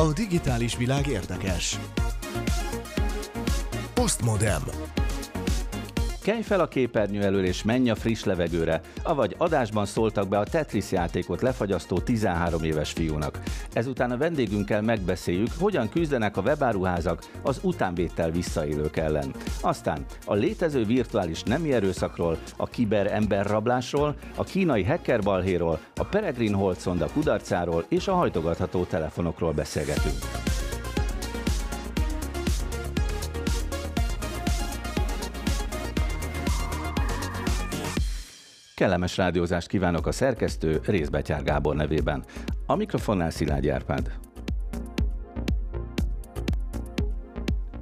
A digitális világ érdekes. Postmodem. Kelj fel a képernyő elől és menj a friss levegőre, avagy adásban szóltak be a Tetris játékot lefagyasztó 13 éves fiúnak. Ezután a vendégünkkel megbeszéljük, hogyan küzdenek a webáruházak az utánvétel visszaélők ellen. Aztán a létező virtuális nemi erőszakról, a kiber emberrablásról, a kínai hackerbalhéról, a Peregrine Holtzonda kudarcáról és a hajtogatható telefonokról beszélgetünk. Kellemes rádiózást kívánok a szerkesztő Részbetyár Gábor nevében. A mikrofonnál Szilágy Árpád.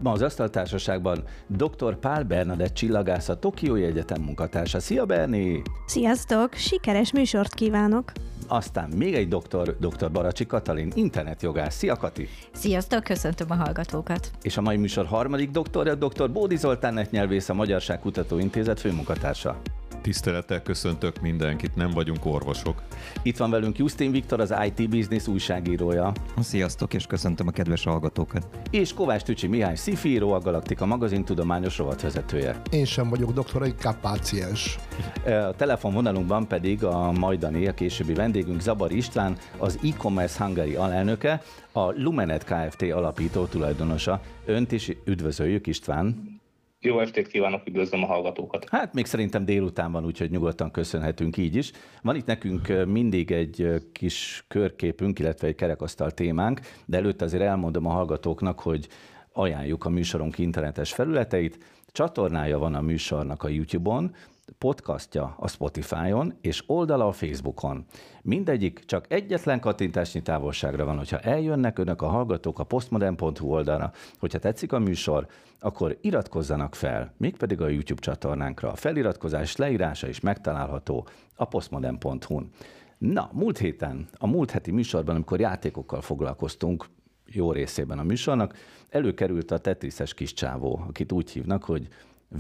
Ma az Asztaltársaságban dr. Pál Bernadett csillagász, a Tokiói Egyetem munkatársa. Szia Berni! Sziasztok! Sikeres műsort kívánok! Aztán még egy doktor, dr. Baracsi Katalin, internetjogász. Szia Kati! Sziasztok, köszöntöm a hallgatókat! És a mai műsor harmadik doktorja, dr. Bódi Zoltán nyelvész, a Magyarság Kutató Intézet főmunkatársa. Tisztelettel köszöntök mindenkit, nem vagyunk orvosok. Itt van velünk Justin Viktor, az IT Business újságírója. Sziasztok, és köszöntöm a kedves hallgatókat. És Kovács Tücsi Mihály Szifíró, a Galaktika magazin tudományos rovatvezetője. Én sem vagyok doktor, egy kapáciens. A telefonvonalunkban pedig a majdani, a későbbi vendégünk Zabar István, az e-commerce Hungary alelnöke, a Lumenet Kft. alapító tulajdonosa. Önt is üdvözöljük, István. Jó estét kívánok, üdvözlöm a hallgatókat. Hát még szerintem délután van, úgyhogy nyugodtan köszönhetünk így is. Van itt nekünk mindig egy kis körképünk, illetve egy kerekasztal témánk, de előtte azért elmondom a hallgatóknak, hogy ajánljuk a műsorunk internetes felületeit. Csatornája van a műsornak a YouTube-on, podcastja a Spotify-on, és oldala a Facebookon. Mindegyik csak egyetlen kattintásnyi távolságra van, hogyha eljönnek önök a hallgatók a postmodern.hu oldalra, hogyha tetszik a műsor, akkor iratkozzanak fel, mégpedig a YouTube csatornánkra. A feliratkozás leírása is megtalálható a postmodern.hu-n. Na, múlt héten, a múlt heti műsorban, amikor játékokkal foglalkoztunk, jó részében a műsornak, előkerült a Tetrises kis csávó, akit úgy hívnak, hogy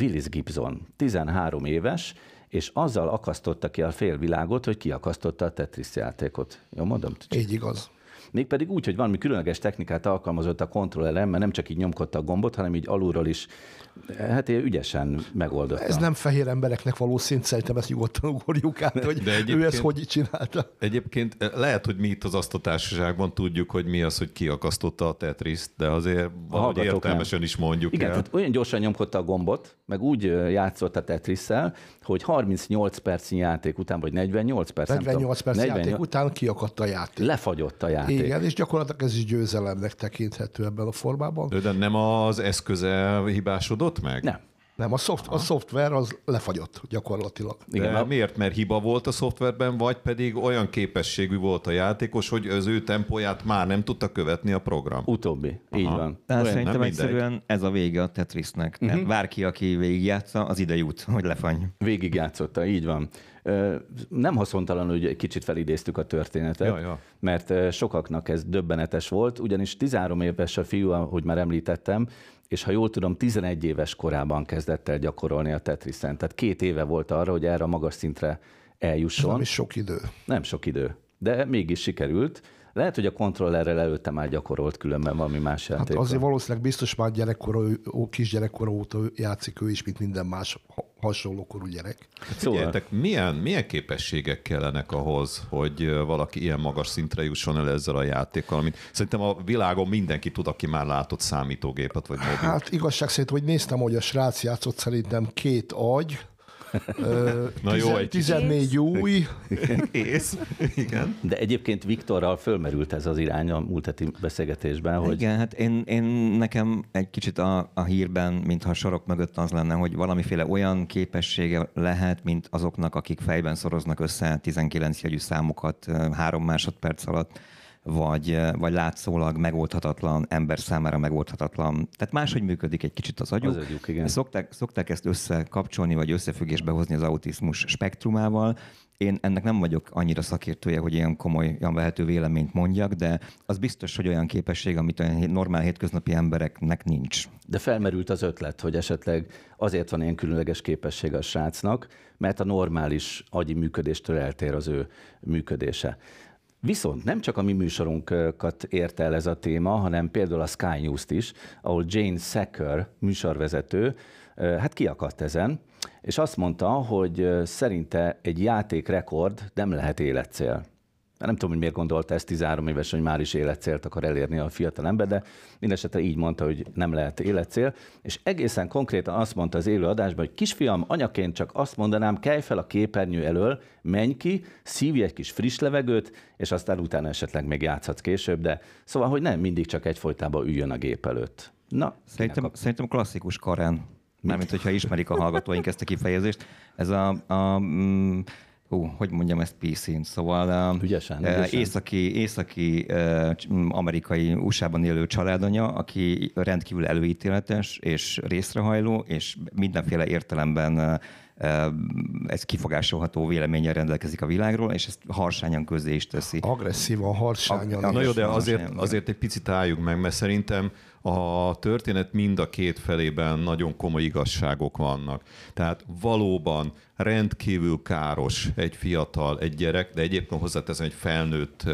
Willis Gibson, 13 éves, és azzal akasztotta ki a félvilágot, hogy kiakasztotta a Tetris játékot. Jó mondom? Így igaz. Mégpedig úgy, hogy valami különleges technikát alkalmazott a kontrolleren, mert nem csak így nyomkodta a gombot, hanem így alulról is, hát ügyesen megoldotta. Ez nem fehér embereknek való szint, szerintem ezt nyugodtan ugorjuk át, hogy De ő ezt hogy csinálta. Egyébként eh, lehet, hogy mi itt az asztatársaságban tudjuk, hogy mi az, hogy kiakasztotta a Tetriszt, de azért valahogy értelmesen nem. is mondjuk Igen, el. tehát olyan gyorsan nyomkodta a gombot, meg úgy játszott a Tetrisszel, hogy 38 percnyi játék után, vagy 48 perc, 48 perc 48... játék után kiakadt a játék. Lefagyott a játék. Igen, és gyakorlatilag ez is győzelemnek tekinthető ebben a formában. De nem az eszköze hibásodott meg? Nem. Nem, a, szoft, a szoftver az lefagyott gyakorlatilag. De Igen, miért? Mert hiba volt a szoftverben, vagy pedig olyan képességű volt a játékos, hogy az ő tempóját már nem tudta követni a program? Utóbbi, Aha. így van. De szerintem egyszerűen ez a vége a Tetrisnek. Uh-huh. Tehát bárki, aki végigjátsza, az ide jut, hogy lefany. Végigjátszotta, így van. Nem haszontalan, hogy egy kicsit felidéztük a történetet, ja, ja. mert sokaknak ez döbbenetes volt, ugyanis 13 éves a fiú, ahogy már említettem, és ha jól tudom, 11 éves korában kezdett el gyakorolni a Tetrisen. Tehát két éve volt arra, hogy erre a magas szintre eljusson. Nem is sok idő. Nem sok idő, de mégis sikerült. Lehet, hogy a kontrollerrel előtte már gyakorolt különben valami más játék. Hát azért valószínűleg biztos már gyerekkora, kisgyerekkora óta játszik ő is, mint minden más hasonlókorú gyerek. Hát szóval... milyen, milyen képességek kellenek ahhoz, hogy valaki ilyen magas szintre jusson el ezzel a játékkal, amit szerintem a világon mindenki tud, aki már látott számítógépet vagy mobil. Hát igazság szerint, hogy néztem, hogy a srác játszott szerintem két agy, Na jó, egy 14 új. Ész. Igen. De egyébként Viktorral fölmerült ez az irány a múlt heti beszélgetésben, hogy... Igen, hát én, én nekem egy kicsit a, a hírben, mintha a sorok mögött az lenne, hogy valamiféle olyan képessége lehet, mint azoknak, akik fejben szoroznak össze 19 jegyű számokat három másodperc alatt vagy, vagy látszólag megoldhatatlan, ember számára megoldhatatlan. Tehát máshogy működik egy kicsit az agyuk. Az agyuk igen. Szokták, szokták ezt összekapcsolni, vagy összefüggésbe hozni az autizmus spektrumával. Én ennek nem vagyok annyira szakértője, hogy ilyen komolyan vehető véleményt mondjak, de az biztos, hogy olyan képesség, amit a normál hétköznapi embereknek nincs. De felmerült az ötlet, hogy esetleg azért van ilyen különleges képesség a srácnak, mert a normális agyi működéstől eltér az ő működése. Viszont nem csak a mi műsorunkat érte el ez a téma, hanem például a Sky News-t is, ahol Jane Sacker műsorvezető, hát kiakadt ezen, és azt mondta, hogy szerinte egy játékrekord nem lehet életcél. Nem tudom, hogy miért gondolta ezt 13 éves, hogy már is életcélt akar elérni a fiatal ember, de mindesetre így mondta, hogy nem lehet életcél. És egészen konkrétan azt mondta az élő adásban, hogy kisfiam, anyaként csak azt mondanám, kelj fel a képernyő elől, menj ki, szívj egy kis friss levegőt, és aztán utána esetleg még játszhatsz később, de szóval, hogy nem mindig csak egyfolytában üljön a gép előtt. Na, Szerintem, a... szerintem klasszikus Karen. Mármint, hogyha ismerik a hallgatóink ezt a kifejezést. Ez a, a mm, hú, hogy mondjam ezt PC-n, szóval ügyesen, ügyesen. északi, északi amerikai USA-ban élő családanya, aki rendkívül előítéletes és részrehajló, és mindenféle értelemben ez kifogásolható véleménnyel rendelkezik a világról, és ezt harsányan közé is teszi. Agresszívan, harsányan. Na jó, de azért, azért egy picit álljunk meg, mert szerintem a történet mind a két felében nagyon komoly igazságok vannak. Tehát valóban rendkívül káros egy fiatal, egy gyerek, de egyébként hozzáteszem egy felnőtt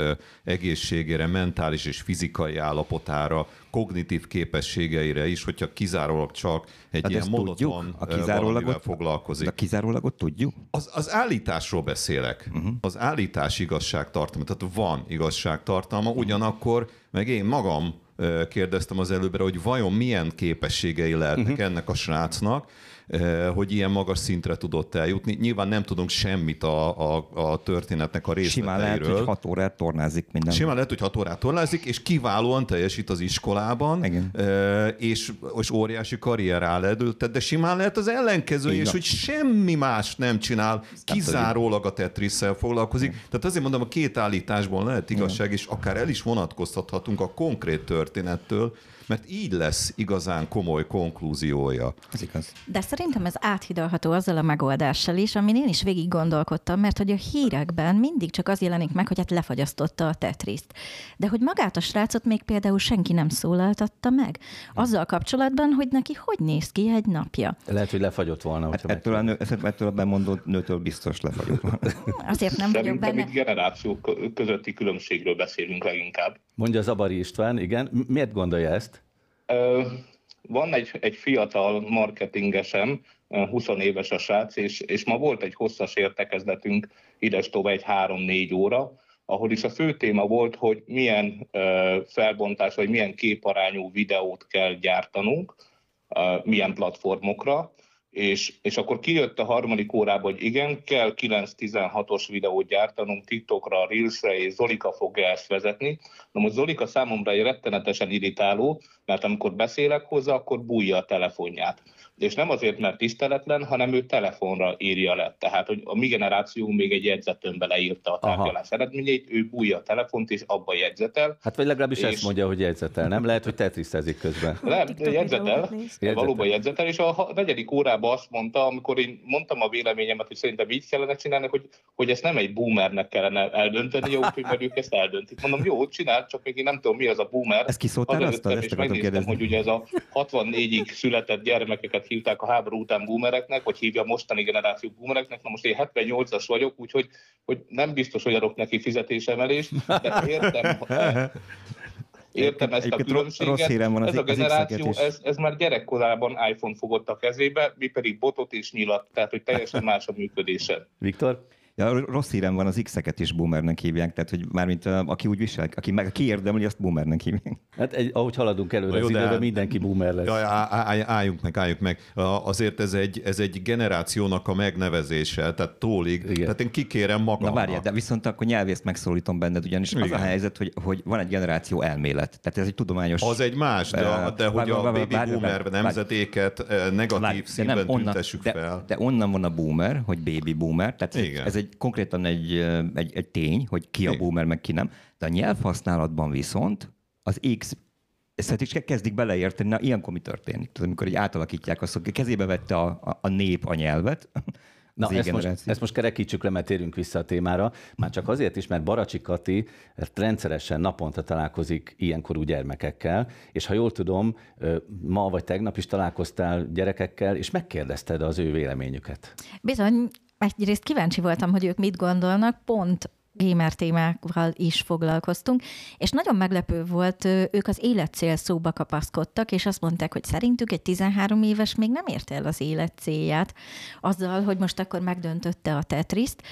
egészségére, mentális és fizikai állapotára, kognitív képességeire is, hogyha kizárólag csak egy Hát ilyen ezt monoton tudjuk? A kizárólagot, foglalkozik. De a kizárólagot tudjuk? Az, az állításról beszélek. Uh-huh. Az állítás igazságtartalma. Tehát van igazságtartalma, ugyanakkor meg én magam kérdeztem az előbbre, hogy vajon milyen képességei lehetnek uh-huh. ennek a srácnak, hogy ilyen magas szintre tudott eljutni. Nyilván nem tudunk semmit a, a, a történetnek a Simán lehet, részleteiről. hogy hat órát tornázik minden. Simán lehet, hogy hat órát torlázik, és kiválóan teljesít az iskolában, Igen. ö, és, és óriási karrier előtte, de simán lehet az ellenkező, Így és hogy semmi más nem csinál, kizárólag a Tetris-szel foglalkozik. Tehát azért mondom, a két állításban lehet igazság, és akár el is vonatkoztathatunk a konkrét történettől, mert így lesz igazán komoly konklúziója. Ez igaz. De szerintem ez áthidalható azzal a megoldással is, amin én is végig gondolkodtam, mert hogy a hírekben mindig csak az jelenik meg, hogy hát lefagyasztotta a Tetriszt. De hogy magát a srácot még például senki nem szólaltatta meg. Azzal kapcsolatban, hogy neki hogy néz ki egy napja. Lehet, hogy lefagyott volna. Hát ettől, a nő, ettől a bemondó nőtől biztos lefagyott. Azért nem vagyok Szerintem benne. itt generációk közötti különbségről beszélünk leginkább. Mondja Zabari István, igen. Miért gondolja ezt? Van egy, egy fiatal marketingesem, ö, 20 éves a srác, és, és ma volt egy hosszas értekezletünk, ides egy 3-4 óra, ahol is a fő téma volt, hogy milyen felbontás, vagy milyen képarányú videót kell gyártanunk, milyen platformokra, és, és akkor kijött a harmadik órába, hogy igen, kell 9-16-os videót gyártanunk TikTokra, Reelsre, és Zolika fogja ezt vezetni. Na most Zolika számomra egy rettenetesen irritáló, mert amikor beszélek hozzá, akkor bújja a telefonját. És nem azért, mert tiszteletlen, hanem ő telefonra írja le. Tehát, hogy a mi generációnk még egy jegyzetőnbe leírta a Aha. tárgyalás eredményeit, ő bújja a telefont, és abba jegyzetel. Hát vagy legalábbis És- ezt mondja, hogy jegyzetel, nem? Lehet, hogy tetrisztezik közben. Nem, jegyzetel. Jegyzetel. valóban jegyzetel, és a negyedik órában azt mondta, amikor én mondtam a véleményemet, hogy szerintem így kellene csinálni, hogy, hogy ezt nem egy boomernek kellene eldönteni, úgyhogy mert ők ezt eldöntik. Mondom, jó, csinál, csak még én nem tudom, mi az a boomer. Ezt kiszóltál azt? Ezt és megnéztem, kérdezni. hogy ugye ez a 64-ig született gyermekeket hívták a háború után boomereknek, vagy hívja a mostani generáció boomereknek. Na most én 78-as vagyok, úgyhogy hogy nem biztos, hogy adok neki fizetésemelést, de értem, értem ezt a különbséget. rossz hírem van az- ez a generáció, ez, ez már gyerekkorában iPhone fogott a kezébe, mi pedig botot és nyilat, tehát hogy teljesen más a működése. Viktor? Ja, rossz hírem van, az X-eket is boomernek hívják, tehát hogy mármint aki úgy visel, aki meg kiérdemli, azt boomernek hívják. Hát egy, ahogy haladunk előre jó, az de- időben, mindenki boomer lesz. Jaj, á- á- álljunk meg, álljunk meg. Azért ez egy, ez egy generációnak a megnevezése, tehát tólig. Igen. Tehát én kikérem magamnak. Na várjál, de viszont akkor nyelvészt megszólítom benned, ugyanis Igen. az a helyzet, hogy, hogy van egy generáció elmélet. Tehát ez egy tudományos... Az egy más, de, de hogy a baby boomer eh, negatív színben tüntessük fel. De onnan van a boomer, hogy baby boomer, tehát ez, Igen. Egy konkrétan egy, egy, egy tény, hogy ki a boomer, meg ki nem. De a nyelvhasználatban viszont az X ezt is kezdik beleérteni, na ilyenkor mi történik? Tudod, amikor így átalakítják azt, hogy kezébe vette a, a, a nép a nyelvet, Na, ezt most, ezt most kerekítsük le, mert térünk vissza a témára. Már csak azért is, mert Baracsi Kati rendszeresen naponta találkozik ilyenkorú gyermekekkel, és ha jól tudom, ma vagy tegnap is találkoztál gyerekekkel, és megkérdezted az ő véleményüket. Bizony, egyrészt kíváncsi voltam, hogy ők mit gondolnak, pont gamer témákkal is foglalkoztunk, és nagyon meglepő volt, ők az életcél szóba kapaszkodtak, és azt mondták, hogy szerintük egy 13 éves még nem érte el az élet célját, azzal, hogy most akkor megdöntötte a Tetriszt.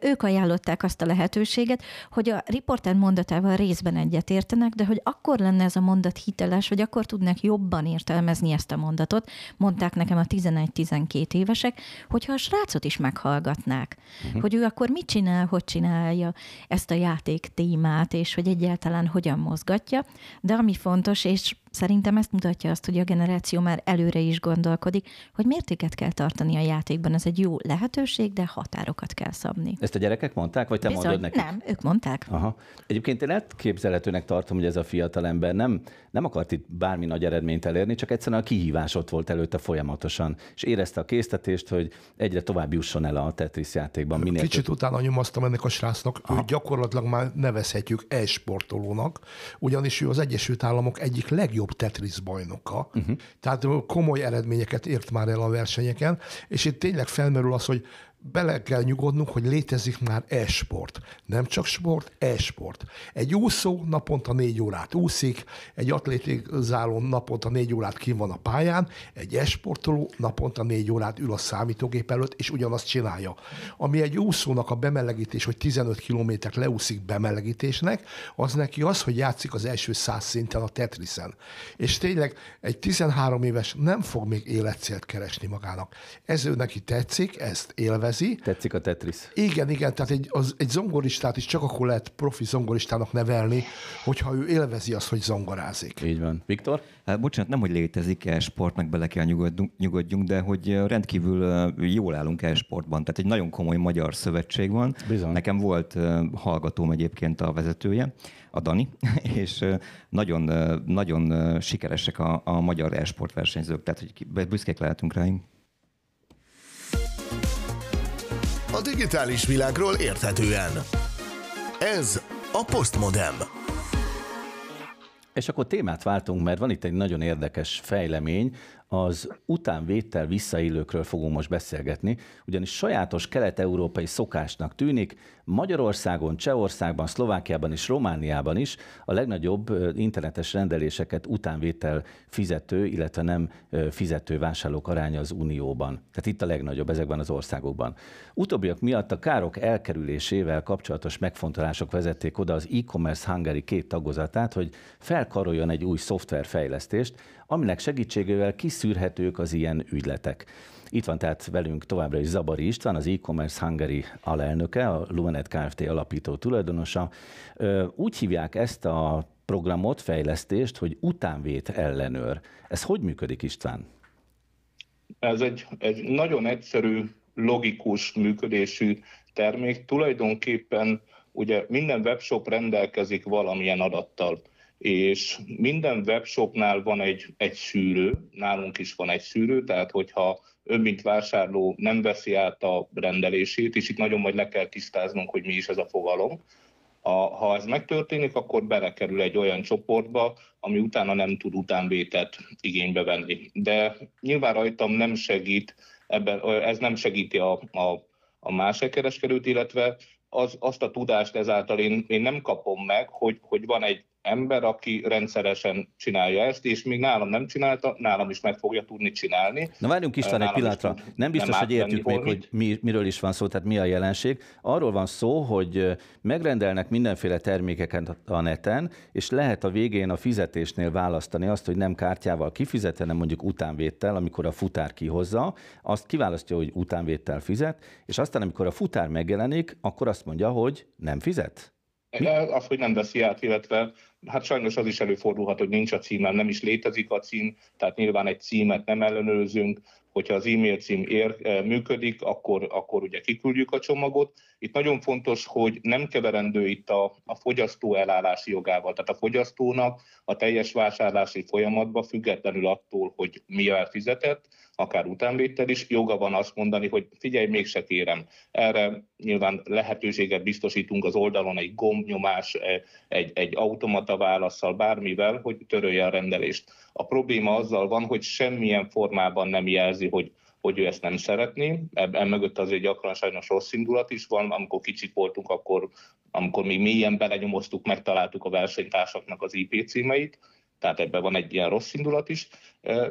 Ők ajánlották azt a lehetőséget, hogy a riporter mondatával részben egyetértenek, de hogy akkor lenne ez a mondat hiteles, vagy akkor tudnak jobban értelmezni ezt a mondatot, mondták nekem a 11-12 évesek, hogyha a srácot is meghallgatnák, uh-huh. hogy ő akkor mit csinál, hogy csinál, használja ezt a játék témát, és hogy egyáltalán hogyan mozgatja. De ami fontos, és Szerintem ezt mutatja azt, hogy a generáció már előre is gondolkodik, hogy mértéket kell tartani a játékban. Ez egy jó lehetőség, de határokat kell szabni. Ezt a gyerekek mondták, vagy te Bizony, mondod nekik? Nem, ők mondták. Aha. Egyébként én elképzelhetőnek tartom, hogy ez a fiatal ember nem, nem akart itt bármi nagy eredményt elérni, csak egyszerűen a kihívás ott volt előtte folyamatosan, és érezte a késztetést, hogy egyre tovább jusson el a Tetris játékban. Minél Kicsit több... utána nyomasztam ennek a srácnak, hogy gyakorlatilag már nevezhetjük e-sportolónak, ugyanis ő az Egyesült Államok egyik legjobb legjobb Tetris bajnoka, uh-huh. tehát komoly eredményeket ért már el a versenyeken, és itt tényleg felmerül az, hogy bele kell nyugodnunk, hogy létezik már e-sport. Nem csak sport, e-sport. Egy úszó naponta négy órát úszik, egy atlétikzáló naponta négy órát kim van a pályán, egy e-sportoló naponta négy órát ül a számítógép előtt, és ugyanazt csinálja. Ami egy úszónak a bemelegítés, hogy 15 kilométert leúszik bemelegítésnek, az neki az, hogy játszik az első száz szinten a Tetrisen. És tényleg egy 13 éves nem fog még életcélt keresni magának. Ez ő neki tetszik, ezt élvez, élvezi. Tetszik a Tetris. Igen, igen, tehát egy, az, egy zongoristát is csak akkor lehet profi zongoristának nevelni, hogyha ő élvezi azt, hogy zongorázik. Így van. Viktor? Hát, bocsánat, nem, hogy létezik e sportnak bele kell nyugodjunk, nyugodjunk, de hogy rendkívül jól állunk e sportban. Tehát egy nagyon komoly magyar szövetség van. Bizony. Nekem volt hallgatóm egyébként a vezetője, a Dani, és nagyon, nagyon sikeresek a, a magyar e-sport versenyzők, tehát hogy büszkék lehetünk rájuk. A digitális világról érthetően. Ez a Postmodem. És akkor témát váltunk, mert van itt egy nagyon érdekes fejlemény, az utánvétel visszaillőkről fogunk most beszélgetni, ugyanis sajátos kelet-európai szokásnak tűnik, Magyarországon, Csehországban, Szlovákiában és Romániában is a legnagyobb internetes rendeléseket utánvétel fizető, illetve nem fizető vásárlók aránya az Unióban. Tehát itt a legnagyobb ezekben az országokban. Utóbbiak miatt a károk elkerülésével kapcsolatos megfontolások vezették oda az e-commerce Hungary két tagozatát, hogy felkaroljon egy új szoftverfejlesztést, aminek segítségével kiszűrhetők az ilyen ügyletek. Itt van tehát velünk továbbra is Zabari István, az e-commerce Hungary alelnöke, a Lumenet Kft. alapító tulajdonosa. Úgy hívják ezt a programot, fejlesztést, hogy utánvét ellenőr. Ez hogy működik, István? Ez egy, egy nagyon egyszerű, logikus működésű termék. Tulajdonképpen ugye minden webshop rendelkezik valamilyen adattal és minden webshopnál van egy, egy szűrő, nálunk is van egy szűrő, tehát hogyha ön, mint vásárló nem veszi át a rendelését, és itt nagyon majd le kell tisztáznunk, hogy mi is ez a fogalom. A, ha ez megtörténik, akkor belekerül egy olyan csoportba, ami utána nem tud utánvétet igénybe venni. De nyilván rajtam nem segít, ebben, ez nem segíti a, a, a másik kereskedőt, illetve az, azt a tudást ezáltal én, én nem kapom meg, hogy, hogy van egy ember, aki rendszeresen csinálja ezt, és még nálam nem csinálta, nálam is meg fogja tudni csinálni. Na várjunk István nálam egy pillanatra. Nem biztos, nem hogy értjük még, hogy mi, miről is van szó, tehát mi a jelenség. Arról van szó, hogy megrendelnek mindenféle termékeket a neten, és lehet a végén a fizetésnél választani azt, hogy nem kártyával kifizet, hanem mondjuk utánvéttel, amikor a futár kihozza, azt kiválasztja, hogy utánvéttel fizet, és aztán amikor a futár megjelenik, akkor azt mondja, hogy nem fizet. Az, hogy nem veszi át, illetve hát sajnos az is előfordulhat, hogy nincs a címem, nem is létezik a cím, tehát nyilván egy címet nem ellenőrzünk, hogyha az e-mail cím ér, eh, működik, akkor, akkor ugye kiküldjük a csomagot. Itt nagyon fontos, hogy nem keverendő itt a, a fogyasztó elállási jogával. Tehát a fogyasztónak a teljes vásárlási folyamatban függetlenül attól, hogy mi fizetett, akár utánvétel is, joga van azt mondani, hogy figyelj, mégse kérem. Erre nyilván lehetőséget biztosítunk az oldalon egy gombnyomás, eh, egy, egy automata válaszsal, bármivel, hogy törölje a rendelést. A probléma azzal van, hogy semmilyen formában nem jelzi, hogy hogy ő ezt nem szeretné. Ebben mögött azért gyakran sajnos rossz indulat is van. Amikor kicsik voltunk, akkor amikor mi mélyen belenyomoztuk, megtaláltuk a versenytársaknak az IP címeit, tehát ebben van egy ilyen rossz indulat is,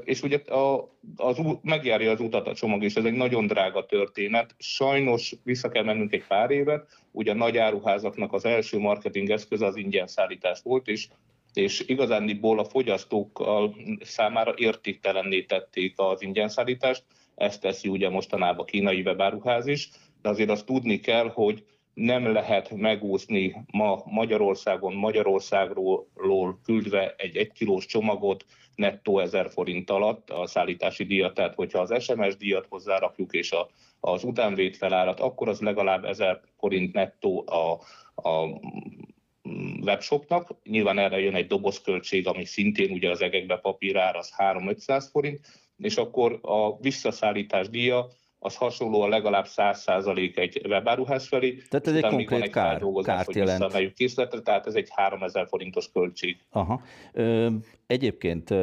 és ugye a, az, megjárja az utat a csomag, és ez egy nagyon drága történet. Sajnos vissza kell mennünk egy pár évet, ugye a nagy áruházaknak az első marketing eszköze az ingyen szállítás volt, és és igazándiból a fogyasztók számára értéktelenné tették az ingyenszállítást, ezt teszi ugye mostanában a kínai webáruház is, de azért azt tudni kell, hogy nem lehet megúszni ma Magyarországon, Magyarországról küldve egy egy kilós csomagot nettó 1000 forint alatt a szállítási díjat, tehát hogyha az SMS díjat hozzárakjuk és a, az utánvétfelárat, akkor az legalább 1000 forint nettó a, a webshopnak. Nyilván erre jön egy dobozköltség, ami szintén ugye az egekbe papírár, az 3-500 forint, és akkor a visszaszállítás díja az hasonló a legalább 100% egy webáruház felé. Tehát ez egy konkrét egy kár, kárt hogy jelent. készletre, tehát ez egy 3000 forintos költség. Aha. Ö, egyébként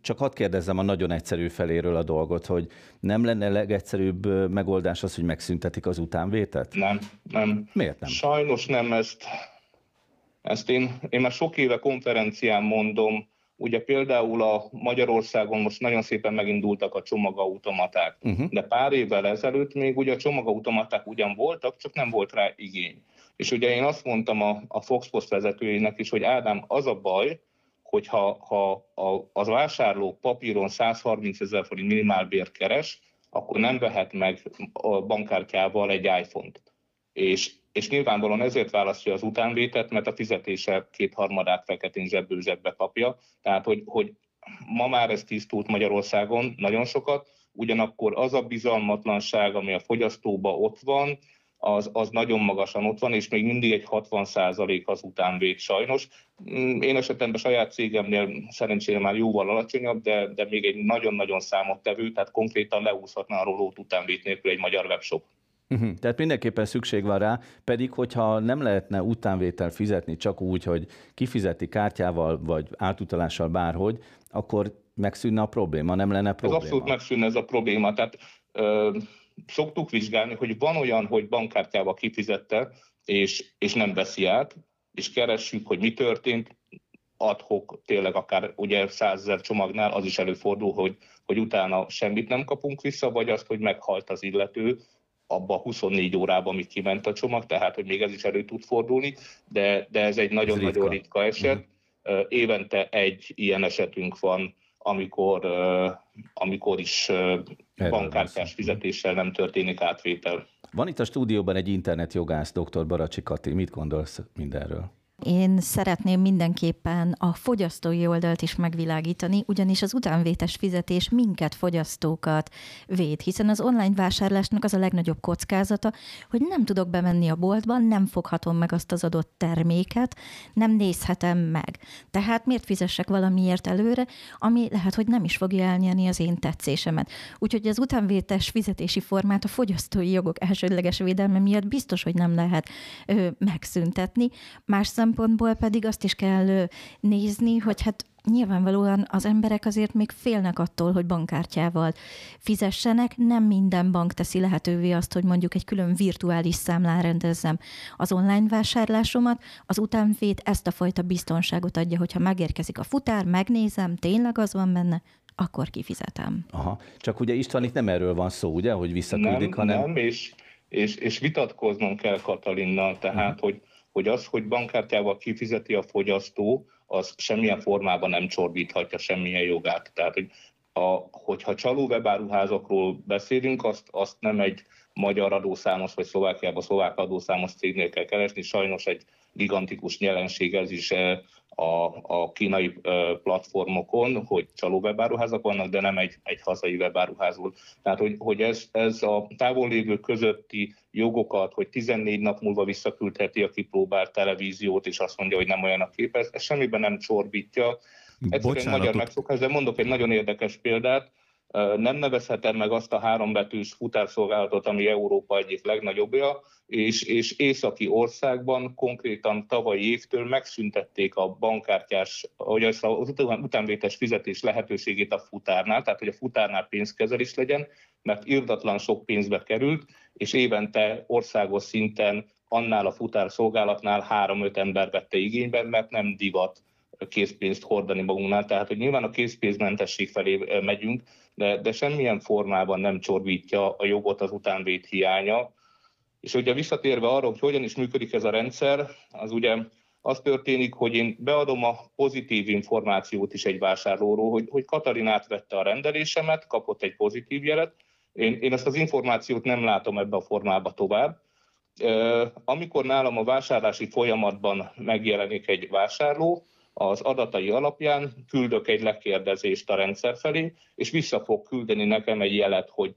csak hadd kérdezzem a nagyon egyszerű feléről a dolgot, hogy nem lenne legegyszerűbb megoldás az, hogy megszüntetik az utánvétet? Nem, nem. Miért nem? Sajnos nem ezt. Ezt én, én már sok éve konferencián mondom, Ugye például a Magyarországon most nagyon szépen megindultak a csomagautomaták, uh-huh. de pár évvel ezelőtt még ugye a csomagautomaták ugyan voltak, csak nem volt rá igény. És ugye én azt mondtam a, a Foxpost vezetőjének is, hogy Ádám, az a baj, hogy ha, ha a, az vásárló papíron 130 ezer forint minimálbér keres, akkor nem vehet meg a bankkártyával egy iPhone-t. És és nyilvánvalóan ezért választja az utánvétet, mert a fizetése kétharmadát feketén zsebből zsebbe kapja. Tehát, hogy, hogy ma már ez tisztult Magyarországon nagyon sokat, ugyanakkor az a bizalmatlanság, ami a fogyasztóba ott van, az, az nagyon magasan ott van, és még mindig egy 60% az utánvét sajnos. Mm, én esetemben saját cégemnél szerencsére már jóval alacsonyabb, de, de még egy nagyon-nagyon számottevő, tehát konkrétan leúszhatna a rolót utánvét nélkül egy magyar webshop. Uh-huh. Tehát mindenképpen szükség van rá, pedig hogyha nem lehetne utánvétel fizetni csak úgy, hogy kifizeti kártyával vagy átutalással bárhogy, akkor megszűnne a probléma, nem lenne probléma. Ez abszolút megszűnne ez a probléma. Tehát ö, szoktuk vizsgálni, hogy van olyan, hogy bankkártyával kifizette, és, és nem veszi át, és keressük, hogy mi történt, adhok, tényleg akár ugye százezer csomagnál az is előfordul, hogy, hogy utána semmit nem kapunk vissza, vagy azt, hogy meghalt az illető, abba a 24 órában, amit kiment a csomag, tehát hogy még ez is elő tud fordulni, de, de ez egy nagyon-nagyon ritka. ritka eset. Uh-huh. Évente egy ilyen esetünk van, amikor, amikor is bankkártyás fizetéssel nem történik átvétel. Van itt a stúdióban egy internetjogász, dr. Baracsi Kati. Mit gondolsz mindenről? Én szeretném mindenképpen a fogyasztói oldalt is megvilágítani, ugyanis az utánvétes fizetés minket, fogyasztókat véd, hiszen az online vásárlásnak az a legnagyobb kockázata, hogy nem tudok bemenni a boltban, nem foghatom meg azt az adott terméket, nem nézhetem meg. Tehát miért fizessek valamiért előre, ami lehet, hogy nem is fogja elnyerni az én tetszésemet. Úgyhogy az utánvétes fizetési formát a fogyasztói jogok elsődleges védelme miatt biztos, hogy nem lehet ö, megszüntetni. Más szem szempontból pedig azt is kell nézni, hogy hát nyilvánvalóan az emberek azért még félnek attól, hogy bankkártyával fizessenek. Nem minden bank teszi lehetővé azt, hogy mondjuk egy külön virtuális számlán rendezzem az online vásárlásomat. Az utánvét ezt a fajta biztonságot adja, hogyha megérkezik a futár, megnézem, tényleg az van benne, akkor kifizetem. Aha. Csak ugye István, itt nem erről van szó, ugye, hogy visszaküldik, nem, hanem... Nem, és, és, és vitatkoznom kell Katalinnal, tehát, uh-huh. hogy hogy az, hogy bankkártyával kifizeti a fogyasztó, az semmilyen formában nem csorbíthatja semmilyen jogát. Tehát, hogy a, hogyha csaló webáruházakról beszélünk, azt, azt nem egy magyar adószámos, vagy Szlovákiában szlovák adószámos cégnél kell keresni. Sajnos egy gigantikus jelenség ez is eh, a, a kínai platformokon, hogy csaló webáruházak vannak, de nem egy, egy hazai webáruházul. Tehát, hogy, hogy ez, ez a távollévő közötti jogokat, hogy 14 nap múlva visszaküldheti a kipróbált televíziót, és azt mondja, hogy nem olyan a kép, ez, ez semmiben nem csorbítja. Egyszerűen magyar megszokás, de mondok egy nagyon érdekes példát nem nevezhetem meg azt a hárombetűs futárszolgálatot, ami Európa egyik legnagyobbja, és, és északi országban konkrétan tavalyi évtől megszüntették a bankkártyás, hogy az utánvétes fizetés lehetőségét a futárnál, tehát hogy a futárnál pénzkezelés legyen, mert irdatlan sok pénzbe került, és évente országos szinten annál a futárszolgálatnál három-öt ember vette igénybe, mert nem divat készpénzt hordani magunknál. Tehát, hogy nyilván a készpénzmentesség felé megyünk, de, de semmilyen formában nem csorbítja a jogot az utánvét hiánya. És ugye visszatérve arra, hogy hogyan is működik ez a rendszer, az ugye az történik, hogy én beadom a pozitív információt is egy vásárlóról, hogy, hogy Katalin átvette a rendelésemet, kapott egy pozitív jelet, én, én ezt az információt nem látom ebbe a formába tovább. Amikor nálam a vásárlási folyamatban megjelenik egy vásárló, az adatai alapján küldök egy lekérdezést a rendszer felé, és vissza fog küldeni nekem egy jelet, hogy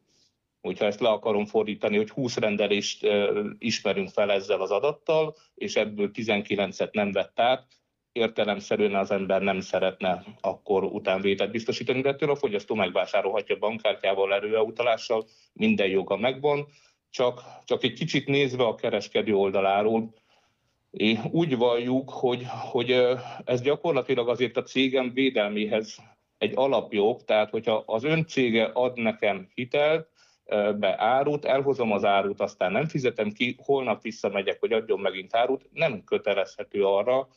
hogyha ezt le akarom fordítani, hogy 20 rendelést ismerünk fel ezzel az adattal, és ebből 19-et nem vett át, értelemszerűen az ember nem szeretne akkor utánvételt biztosítani, de ettől a fogyasztó megvásárolhatja bankkártyával, erőeutalással, minden joga megvan, csak, csak egy kicsit nézve a kereskedő oldaláról, úgy valljuk, hogy, hogy ez gyakorlatilag azért a cégem védelméhez egy alapjog, tehát hogyha az ön cége ad nekem hitelt, be árut, elhozom az árut, aztán nem fizetem ki, holnap visszamegyek, hogy adjon megint árut, nem kötelezhető arra,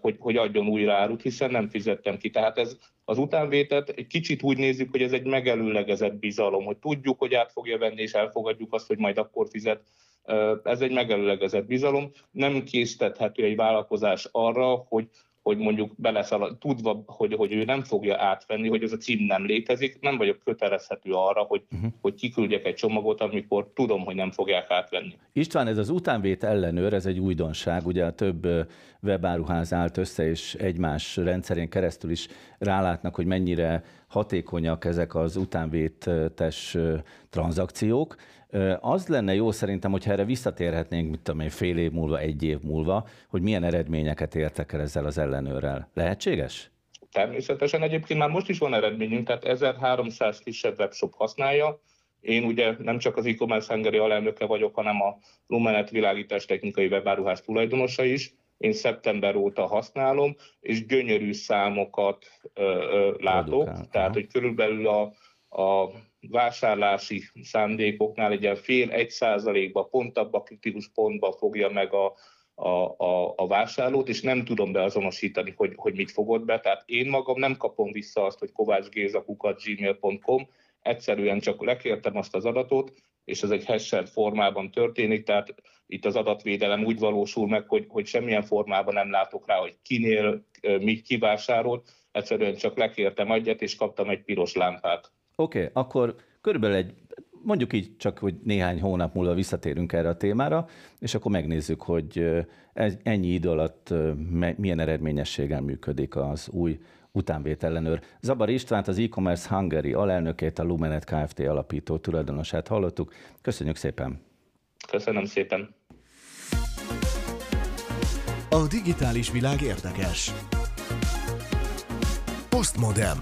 hogy, hogy adjon újra árut, hiszen nem fizettem ki. Tehát ez az utánvétet egy kicsit úgy nézzük, hogy ez egy megelőlegezett bizalom, hogy tudjuk, hogy át fogja venni, és elfogadjuk azt, hogy majd akkor fizet. Ez egy megelőlegezett bizalom. Nem késztethető egy vállalkozás arra, hogy hogy mondjuk beleszalad, tudva, hogy, hogy ő nem fogja átvenni, hogy ez a cím nem létezik, nem vagyok kötelezhető arra, hogy, uh-huh. hogy kiküldjek egy csomagot, amikor tudom, hogy nem fogják átvenni. István, ez az utánvét ellenőr, ez egy újdonság, ugye a több webáruház állt össze, és egymás rendszerén keresztül is rálátnak, hogy mennyire hatékonyak ezek az utánvétes tranzakciók. Az lenne jó szerintem, hogyha erre visszatérhetnénk, mit tudom én, fél év múlva, egy év múlva, hogy milyen eredményeket értek el ezzel az ellenőrrel. Lehetséges? Természetesen egyébként már most is van eredményünk, tehát 1300 kisebb webshop használja. Én ugye nem csak az e-commerce Hungary alelnöke vagyok, hanem a Lumenet világítás technikai webáruház tulajdonosa is. Én szeptember óta használom, és gyönyörű számokat ö, ö, látok. Tehát, hogy körülbelül a, a vásárlási szándékoknál egy ilyen fél egy százalékba, pont abba a kritikus pontba fogja meg a, a, a, a vásárlót, és nem tudom beazonosítani, hogy, hogy mit fogod be. Tehát én magam nem kapom vissza azt, hogy kovácsgézakukat.gmail.com, egyszerűen csak lekértem azt az adatot, és ez egy hasher formában történik, tehát itt az adatvédelem úgy valósul meg, hogy, hogy semmilyen formában nem látok rá, hogy kinél mit kivásárolt, egyszerűen csak lekértem egyet, és kaptam egy piros lámpát. Oké, okay, akkor körülbelül egy, mondjuk így csak, hogy néhány hónap múlva visszatérünk erre a témára, és akkor megnézzük, hogy ennyi idő alatt milyen eredményességgel működik az új utánvét ellenőr. Zabar Istvánt, az e-commerce Hungary alelnökét, a Lumenet Kft. alapító tulajdonosát hallottuk. Köszönjük szépen! Köszönöm szépen! A digitális világ érdekes. Postmodem.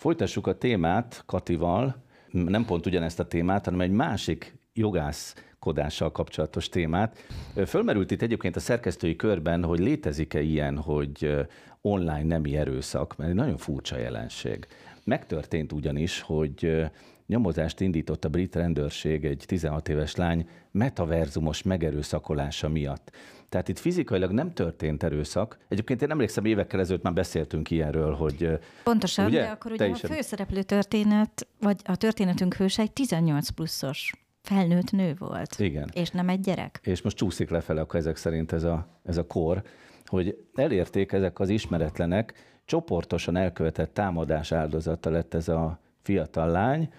Folytassuk a témát Katival, nem pont ugyanezt a témát, hanem egy másik jogászkodással kapcsolatos témát. Fölmerült itt egyébként a szerkesztői körben, hogy létezik-e ilyen, hogy online nemi erőszak, mert egy nagyon furcsa jelenség. Megtörtént ugyanis, hogy nyomozást indított a brit rendőrség egy 16 éves lány metaverzumos megerőszakolása miatt. Tehát itt fizikailag nem történt erőszak. Egyébként én emlékszem, évekkel ezelőtt már beszéltünk ilyenről, hogy... Pontosan, ugye? de akkor ugye Te a főszereplő történet, vagy a történetünk hőse egy 18 pluszos felnőtt nő volt. Igen. És nem egy gyerek. És most csúszik lefele akkor ezek szerint ez a, ez a kor, hogy elérték ezek az ismeretlenek, csoportosan elkövetett támadás áldozata lett ez a fiatal lány,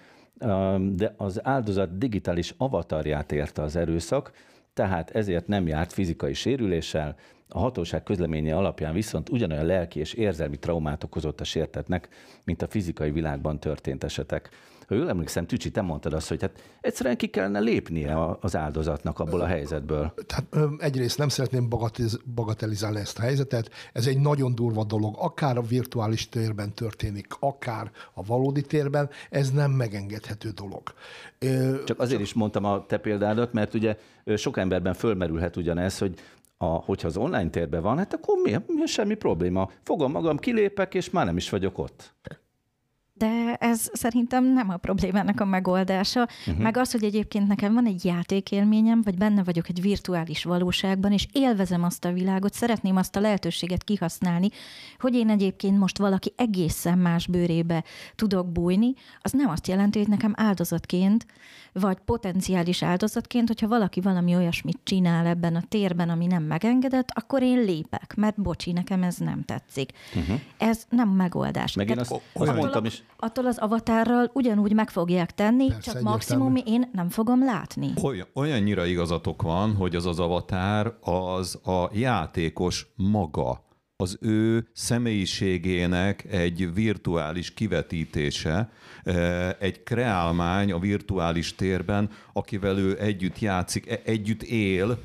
de az áldozat digitális avatarját érte az erőszak, tehát ezért nem járt fizikai sérüléssel, a hatóság közleménye alapján viszont ugyanolyan lelki és érzelmi traumát okozott a sértetnek, mint a fizikai világban történt esetek. Ha jól emlékszem, Tücsi, te mondtad azt, hogy hát egyszerűen ki kellene lépnie az áldozatnak abból a helyzetből. Tehát egyrészt nem szeretném bagatelizálni ezt a helyzetet, ez egy nagyon durva dolog, akár a virtuális térben történik, akár a valódi térben, ez nem megengedhető dolog. Csak azért is mondtam a te példádat, mert ugye sok emberben fölmerülhet ugyanez, hogy a, hogyha az online térben van, hát akkor mi, mi semmi probléma. Fogom magam, kilépek, és már nem is vagyok ott. De ez szerintem nem a problémának a megoldása. Uh-huh. Meg az, hogy egyébként nekem van egy játékélményem, vagy benne vagyok egy virtuális valóságban, és élvezem azt a világot, szeretném azt a lehetőséget kihasználni, hogy én egyébként most valaki egészen más bőrébe tudok bújni, az nem azt jelenti, hogy nekem áldozatként, vagy potenciális áldozatként, hogyha valaki valami olyasmit csinál ebben a térben, ami nem megengedett, akkor én lépek, mert bocsi, nekem ez nem tetszik. Uh-huh. Ez nem megoldás. Meg én azt, azt mondtam is, attól az avatárral ugyanúgy meg fogják tenni, Persze, csak maximum én nem fogom látni. Olyan, olyannyira igazatok van, hogy az az avatár az a játékos maga, az ő személyiségének egy virtuális kivetítése, eh, egy kreálmány a virtuális térben, akivel ő együtt játszik, e- együtt él,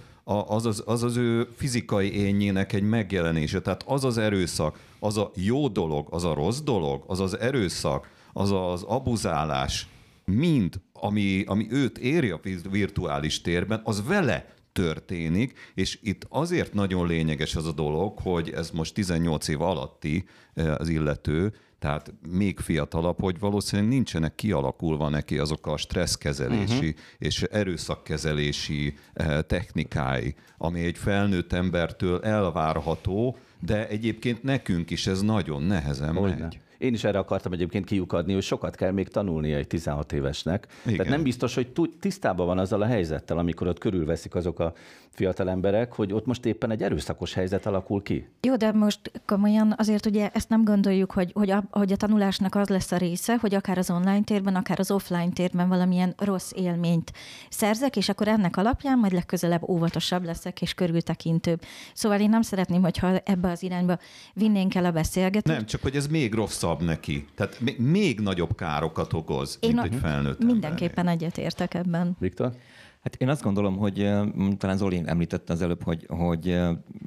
az az, az az ő fizikai énjének egy megjelenése. Tehát az az erőszak, az a jó dolog, az a rossz dolog, az az erőszak, az az abuzálás, mind, ami, ami őt éri a virtuális térben, az vele történik, és itt azért nagyon lényeges az a dolog, hogy ez most 18 év alatti eh, az illető, tehát még fiatalabb, hogy valószínűleg nincsenek kialakulva neki azok a stresszkezelési uh-huh. és erőszakkezelési eh, technikái, ami egy felnőtt embertől elvárható, de egyébként nekünk is ez nagyon nehezen Hogyne. megy. Én is erre akartam egyébként kiukadni, hogy sokat kell még tanulnia egy 16 évesnek. Igen. Tehát nem biztos, hogy tisztában van azzal a helyzettel, amikor ott körülveszik azok a fiatal emberek, hogy ott most éppen egy erőszakos helyzet alakul ki. Jó, de most komolyan azért ugye ezt nem gondoljuk, hogy, hogy, a, hogy a tanulásnak az lesz a része, hogy akár az online térben, akár az offline térben valamilyen rossz élményt szerzek, és akkor ennek alapján majd legközelebb óvatosabb leszek és körültekintőbb. Szóval én nem szeretném, hogyha ebbe az irányba vinnénk el a beszélgetést. Nem, csak hogy ez még rosszabb neki. Tehát még, még nagyobb károkat okoz, Én mint a- egy felnőtt Mindenképpen egyetértek ebben. Viktor? Hát én azt gondolom, hogy talán Zoli említette az előbb, hogy, hogy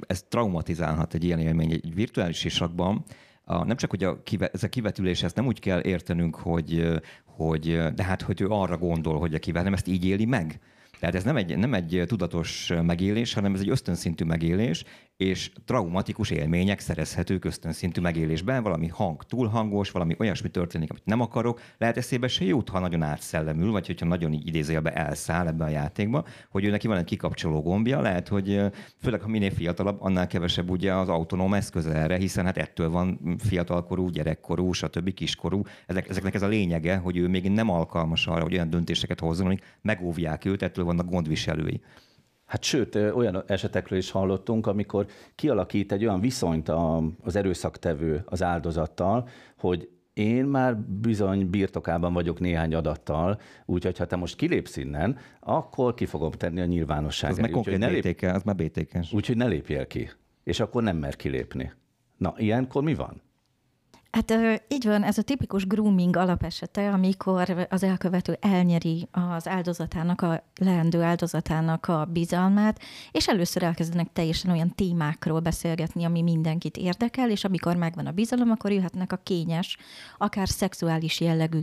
ez traumatizálhat egy ilyen élmény egy virtuális sisakban. A, nem csak, hogy a, ez a kivetülés, ezt nem úgy kell értenünk, hogy, hogy de hát, hogy ő arra gondol, hogy a kivet, nem ezt így éli meg. Tehát ez nem egy, nem egy tudatos megélés, hanem ez egy ösztönszintű megélés, és traumatikus élmények szerezhetők ösztönszintű megélésben, valami hang túlhangos, valami olyasmi történik, amit nem akarok, lehet eszébe se jut, ha nagyon átszellemül, vagy hogyha nagyon így idézőjelbe elszáll ebbe a játékba, hogy ő neki van egy kikapcsoló gombja, lehet, hogy főleg ha minél fiatalabb, annál kevesebb ugye az autonóm eszköze erre, hiszen hát ettől van fiatalkorú, gyerekkorú, stb. kiskorú. Ezek, ezeknek ez a lényege, hogy ő még nem alkalmas arra, hogy olyan döntéseket hozzon, amik megóvják őt, ettől vannak gondviselői. Hát sőt, olyan esetekről is hallottunk, amikor kialakít egy olyan viszonyt a, az erőszaktevő az áldozattal, hogy én már bizony birtokában vagyok néhány adattal, úgyhogy ha te most kilépsz innen, akkor ki fogom tenni a nyilvánosság elé. meg konkrét ne, lép, BTK, az már BTK. úgyhogy ne lépjél ki. És akkor nem mer kilépni. Na, ilyenkor mi van? Hát így van, ez a tipikus grooming alapesete, amikor az elkövető elnyeri az áldozatának, a leendő áldozatának a bizalmát, és először elkezdenek teljesen olyan témákról beszélgetni, ami mindenkit érdekel, és amikor megvan a bizalom, akkor jöhetnek a kényes, akár szexuális jellegű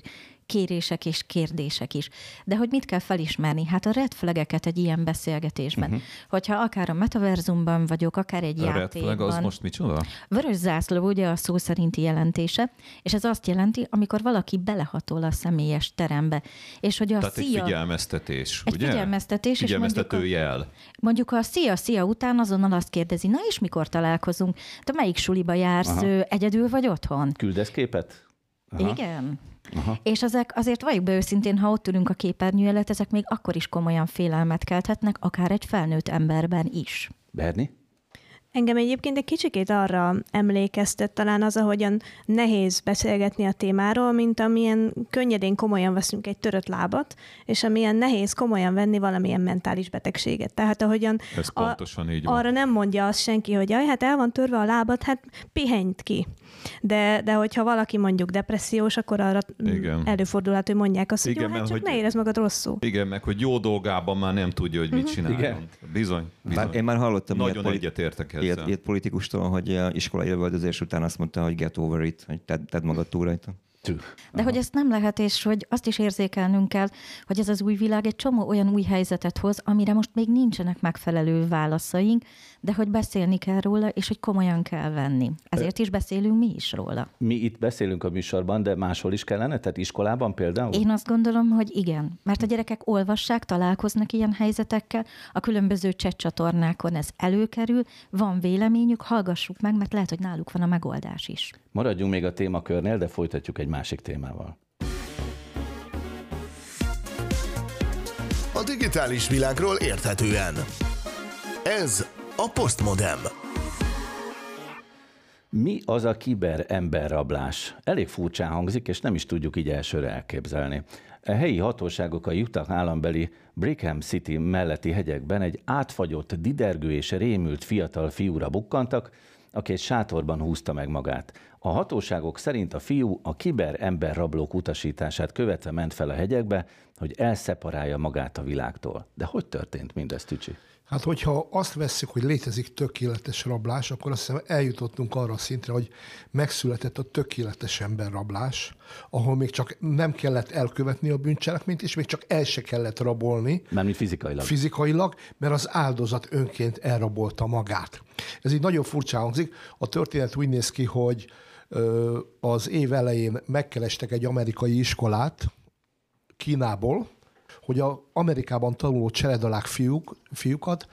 kérések és kérdések is. De hogy mit kell felismerni? Hát a red flageket egy ilyen beszélgetésben. Uh-huh. Hogyha akár a metaverzumban vagyok, akár egy A red játékban. flag az most micsoda? Vörös zászló ugye a szó szerinti jelentése, és ez azt jelenti, amikor valaki belehatol a személyes terembe. És hogy a Tehát egy szia, figyelmeztetés, Egy ugye? figyelmeztetés, és Figyelmeztető mondjuk a- jel. mondjuk a szia, szia után azonnal azt kérdezi, na és mikor találkozunk? Te melyik suliba jársz? Aha. Egyedül vagy otthon? Küldesz képet? Aha. Igen. Aha. És ezek azért valljuk be őszintén, ha ott ülünk a képernyő előtt, ezek még akkor is komolyan félelmet kelthetnek, akár egy felnőtt emberben is. Berni? Engem egyébként egy kicsikét arra emlékeztet talán az, ahogyan nehéz beszélgetni a témáról, mint amilyen könnyedén komolyan veszünk egy törött lábat, és amilyen nehéz komolyan venni valamilyen mentális betegséget. Tehát ahogyan Ez pontosan így van. arra nem mondja azt senki, hogy jaj, hát el van törve a lábad, hát pihenjt ki. De, de hogyha valaki mondjuk depressziós, akkor arra Igen. előfordulhat, hogy mondják azt, hogy Igen, jó, hát csak hogy- ne érezd magad rosszul. Igen, meg hogy jó dolgában már nem tudja, hogy mit Mhm. csináljon. Igen. Bizony, bizony. Bár én már hallottam Nagyon ilyet, poli- egyetértek ezzel. ilyet, ilyet politikustól, hogy eh, iskolai lövöldözés után azt mondta, hogy get over it, hogy tedd, tedd magad túl rajta. De hogy ezt nem lehet, és hogy azt is érzékelnünk kell, hogy ez az új világ egy csomó olyan új helyzetet hoz, amire most még nincsenek megfelelő válaszaink, de hogy beszélni kell róla, és hogy komolyan kell venni. Ezért is beszélünk mi is róla. Mi itt beszélünk a műsorban, de máshol is kellene? Tehát iskolában például? Én azt gondolom, hogy igen, mert a gyerekek olvassák, találkoznak ilyen helyzetekkel, a különböző chatcsatornákon ez előkerül, van véleményük, hallgassuk meg, mert lehet, hogy náluk van a megoldás is. Maradjunk még a témakörnél, de folytatjuk egy másik témával. A digitális világról érthetően. Ez a Postmodem. Mi az a kiber emberrablás? Elég furcsán hangzik, és nem is tudjuk így elsőre elképzelni. A helyi hatóságok a Utah állambeli Brigham City melletti hegyekben egy átfagyott, didergő és rémült fiatal fiúra bukkantak, aki egy sátorban húzta meg magát. A hatóságok szerint a fiú a kiber emberrablók utasítását követve ment fel a hegyekbe, hogy elszeparálja magát a világtól. De hogy történt mindez, Tücsi? Hát, hogyha azt vesszük, hogy létezik tökéletes rablás, akkor azt hiszem eljutottunk arra a szintre, hogy megszületett a tökéletes emberrablás, ahol még csak nem kellett elkövetni a bűncselekményt, és még csak el se kellett rabolni. Mármint fizikailag. Fizikailag, mert az áldozat önként elrabolta magát. Ez így nagyon furcsa hangzik. A történet úgy néz ki, hogy az év elején megkerestek egy amerikai iskolát Kínából, hogy a Amerikában tanuló cseredalák fiúk, fiúkat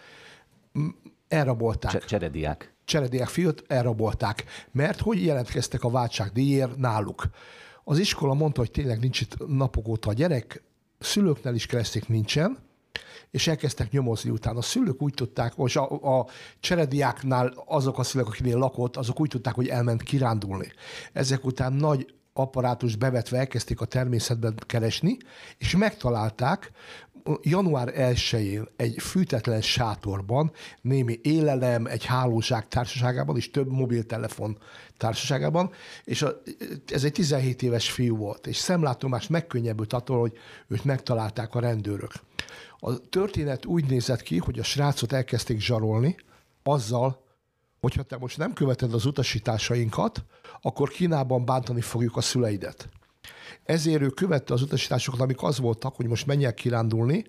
elrabolták. Cse- cserediák. Cserediák fiút elrabolták, mert hogy jelentkeztek a váltságdíjért náluk. Az iskola mondta, hogy tényleg nincs itt napok óta a gyerek, szülőknél is keresték, nincsen, és elkezdtek nyomozni utána. A szülők úgy tudták, most a, a cserediáknál azok a szülők, akinél lakott, azok úgy tudták, hogy elment kirándulni. Ezek után nagy apparátus bevetve elkezdték a természetben keresni, és megtalálták január 1-én egy fűtetlen sátorban, némi élelem, egy hálózsák társaságában, és több mobiltelefon társaságában, és a, ez egy 17 éves fiú volt, és szemlátomást megkönnyebbült attól, hogy őt megtalálták a rendőrök. A történet úgy nézett ki, hogy a srácot elkezdték zsarolni, azzal, hogyha te most nem követed az utasításainkat, akkor Kínában bántani fogjuk a szüleidet. Ezért ő követte az utasításokat, amik az voltak, hogy most menjek kirándulni,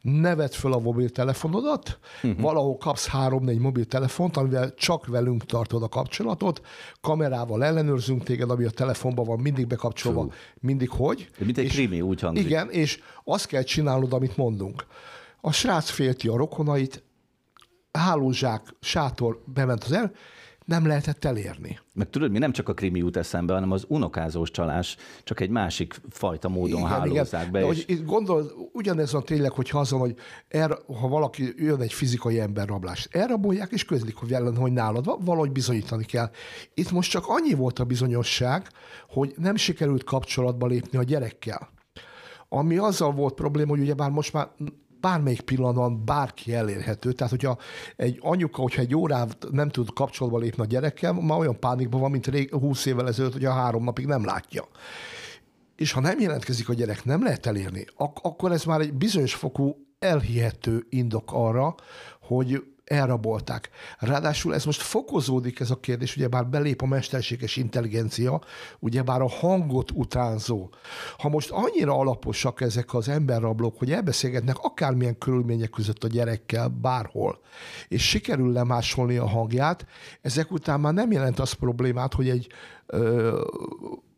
ne vedd föl a mobiltelefonodat, uh-huh. valahol kapsz három-négy mobiltelefont, amivel csak velünk tartod a kapcsolatot, kamerával ellenőrzünk téged, ami a telefonban van, mindig bekapcsolva, Fú. mindig hogy. Mint egy És- krimi, úgy hangzik. Igen, és azt kell csinálnod, amit mondunk. A srác félti a rokonait, hálózsák, sátor bement az el, nem lehetett elérni. Meg tudod, mi nem csak a krimi jut eszembe, hanem az unokázós csalás, csak egy másik fajta módon hálózzák be. De és... hogy gondol, ugyanez van tényleg, hogy azon, hogy er, ha valaki jön egy fizikai emberrablás, elrabolják és közlik, hogy jelen, hogy nálad van, valahogy bizonyítani kell. Itt most csak annyi volt a bizonyosság, hogy nem sikerült kapcsolatba lépni a gyerekkel. Ami azzal volt probléma, hogy ugyebár most már bármelyik pillanatban bárki elérhető. Tehát, hogyha egy anyuka, hogyha egy órát nem tud kapcsolatba lépni a gyerekkel, már olyan pánikban van, mint rég, 20 évvel ezelőtt, hogy a három napig nem látja. És ha nem jelentkezik a gyerek, nem lehet elérni, ak- akkor ez már egy bizonyos fokú elhihető indok arra, hogy elrabolták. Ráadásul ez most fokozódik ez a kérdés, ugye bár belép a mesterséges intelligencia, ugye bár a hangot utánzó. Ha most annyira alaposak ezek az emberrablók, hogy elbeszélgetnek akármilyen körülmények között a gyerekkel bárhol, és sikerül lemásolni a hangját, ezek után már nem jelent az problémát, hogy egy ö,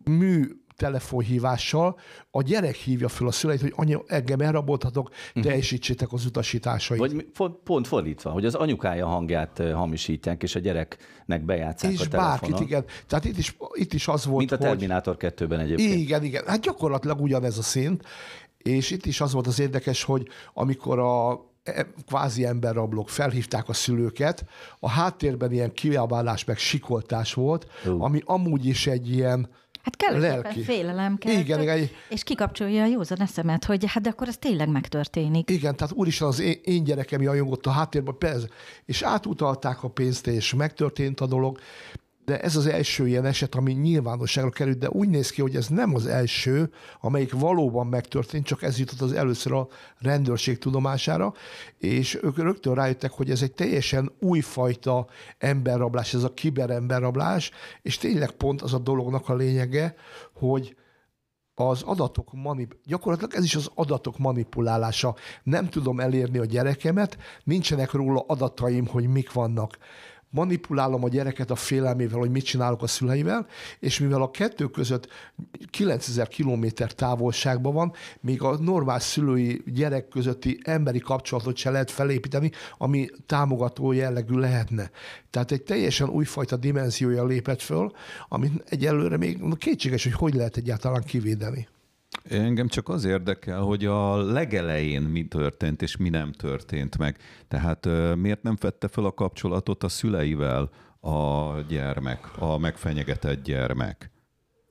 mű telefonhívással a gyerek hívja föl a szüleit, hogy anya, engem elraboltatok, teljesítsétek az utasításait. Vagy pont fordítva, hogy az anyukája hangját hamisítják, és a gyereknek bejátszák és a telefonon. bárkit, igen. Tehát itt is, itt is az volt, Mint a hogy... Terminátor 2-ben egyébként. Igen, igen. Hát gyakorlatilag ugyanez a szint, és itt is az volt az érdekes, hogy amikor a e- kvázi emberrablók felhívták a szülőket, a háttérben ilyen kiabálás meg sikoltás volt, Ú. ami amúgy is egy ilyen Hát Lelki. félelem kell. Igen, igen. És kikapcsolja a józan eszemet, hogy hát de akkor ez tényleg megtörténik. Igen, tehát úristen, az én, én gyerekem jajongott a háttérben, persze, és átutalták a pénzt, és megtörtént a dolog, de ez az első ilyen eset, ami nyilvánosságra került, de úgy néz ki, hogy ez nem az első, amelyik valóban megtörtént, csak ez jutott az először a rendőrség tudomására, és ők rögtön rájöttek, hogy ez egy teljesen újfajta emberrablás, ez a kiberemberrablás, és tényleg pont az a dolognak a lényege, hogy az adatok manip... gyakorlatilag ez is az adatok manipulálása. Nem tudom elérni a gyerekemet, nincsenek róla adataim, hogy mik vannak manipulálom a gyereket a félelmével, hogy mit csinálok a szüleivel, és mivel a kettő között 9000 kilométer távolságban van, még a normál szülői gyerek közötti emberi kapcsolatot se lehet felépíteni, ami támogató jellegű lehetne. Tehát egy teljesen újfajta dimenziója lépett föl, amit egyelőre még kétséges, hogy hogy lehet egyáltalán kivédeni. Engem csak az érdekel, hogy a legelején mi történt és mi nem történt meg. Tehát miért nem vette fel a kapcsolatot a szüleivel a gyermek, a megfenyegetett gyermek?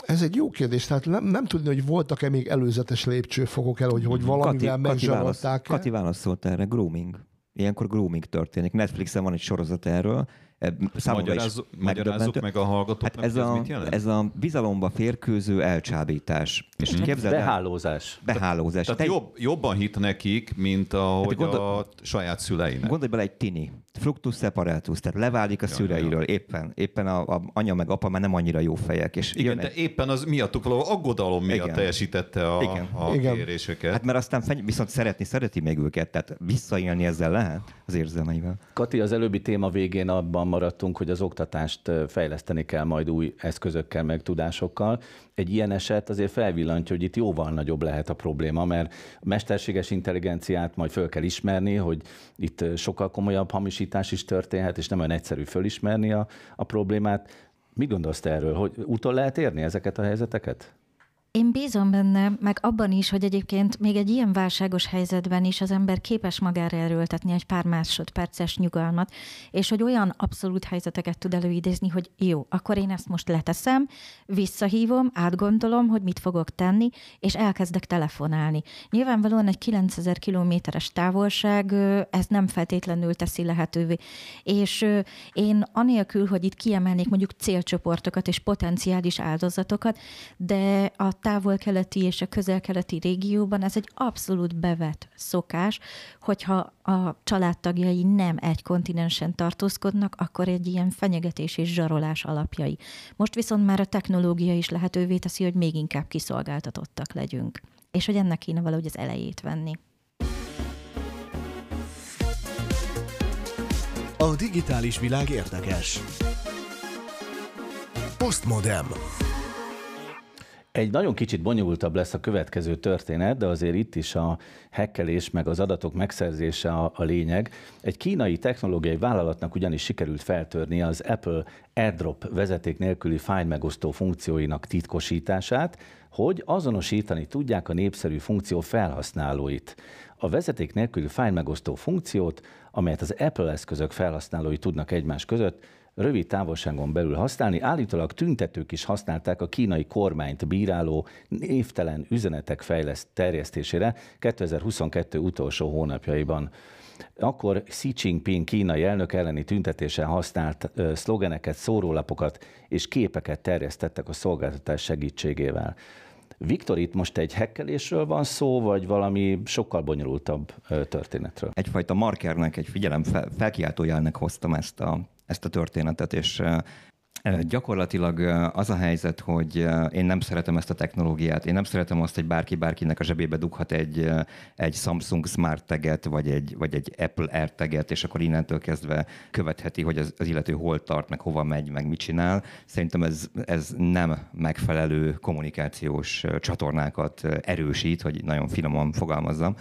Ez egy jó kérdés, tehát nem, nem tudni, hogy voltak-e még előzetes lépcsőfokok el, hogy, hogy valamivel megzsarolták Kati válaszolt erre, grooming. Ilyenkor grooming történik. Netflixen van egy sorozat erről, Magyarázzuk, magyarázzuk meg a hallgatóknak, hát ez, a, mit jelent? ez a bizalomba férkőző elcsábítás. És mm-hmm. képzeld Behálózás. Behálózás. Tehát Te... jobb, jobban hit nekik, mint ahogy hát gondol... a saját szüleinek. Gondolj bele egy tini. Fructus separatus, tehát leválik a ja, szüleiről. Ja. Éppen, éppen a, a, anya meg apa már nem annyira jó fejek. És Igen, de egy... éppen az miattuk való aggodalom miatt Igen. teljesítette a, Igen. a Igen. kéréseket. Hát mert aztán feny- viszont szeretni, szereti még őket, tehát visszaélni ezzel lehet az érzelmeivel. Kati, az előbbi téma végén abban maradtunk, hogy az oktatást fejleszteni kell majd új eszközökkel, meg tudásokkal. Egy ilyen eset azért felvillantja, hogy itt jóval nagyobb lehet a probléma, mert mesterséges intelligenciát majd föl kell ismerni, hogy itt sokkal komolyabb hamisítás is történhet, és nem olyan egyszerű fölismerni a, a problémát. Mi gondolsz te erről, hogy utol lehet érni ezeket a helyzeteket? Én bízom benne, meg abban is, hogy egyébként még egy ilyen válságos helyzetben is az ember képes magára erőltetni egy pár másodperces nyugalmat, és hogy olyan abszolút helyzeteket tud előidézni, hogy jó, akkor én ezt most leteszem, visszahívom, átgondolom, hogy mit fogok tenni, és elkezdek telefonálni. Nyilvánvalóan egy 9000 kilométeres távolság ez nem feltétlenül teszi lehetővé. És én anélkül, hogy itt kiemelnék mondjuk célcsoportokat és potenciális áldozatokat, de a távol-keleti és a közel-keleti régióban ez egy abszolút bevett szokás, hogyha a családtagjai nem egy kontinensen tartózkodnak, akkor egy ilyen fenyegetés és zsarolás alapjai. Most viszont már a technológia is lehetővé teszi, hogy még inkább kiszolgáltatottak legyünk. És hogy ennek kéne valahogy az elejét venni. A digitális világ érdekes. Postmodem. Egy nagyon kicsit bonyolultabb lesz a következő történet, de azért itt is a hekkelés meg az adatok megszerzése a, a lényeg. Egy kínai technológiai vállalatnak ugyanis sikerült feltörni az Apple AirDrop vezeték nélküli fájlmegosztó funkcióinak titkosítását, hogy azonosítani tudják a népszerű funkció felhasználóit. A vezeték nélküli fájlmegosztó funkciót, amelyet az Apple eszközök felhasználói tudnak egymás között, rövid távolságon belül használni. Állítólag tüntetők is használták a kínai kormányt bíráló névtelen üzenetek fejleszt terjesztésére 2022 utolsó hónapjaiban. Akkor Xi Jinping kínai elnök elleni tüntetésen használt ö, szlogeneket, szórólapokat és képeket terjesztettek a szolgáltatás segítségével. Viktor, itt most egy hekkelésről van szó, vagy valami sokkal bonyolultabb történetről? Egyfajta markernek, egy figyelem fel, felkiáltójelnek hoztam ezt a ezt a történetet, és Gyakorlatilag az a helyzet, hogy én nem szeretem ezt a technológiát, én nem szeretem azt, hogy bárki bárkinek a zsebébe dughat egy, egy Samsung Smart taget, vagy egy, vagy egy Apple Air taget, és akkor innentől kezdve követheti, hogy az, az illető hol tart, meg hova megy, meg mit csinál. Szerintem ez, ez nem megfelelő kommunikációs csatornákat erősít, hogy nagyon finoman fogalmazzam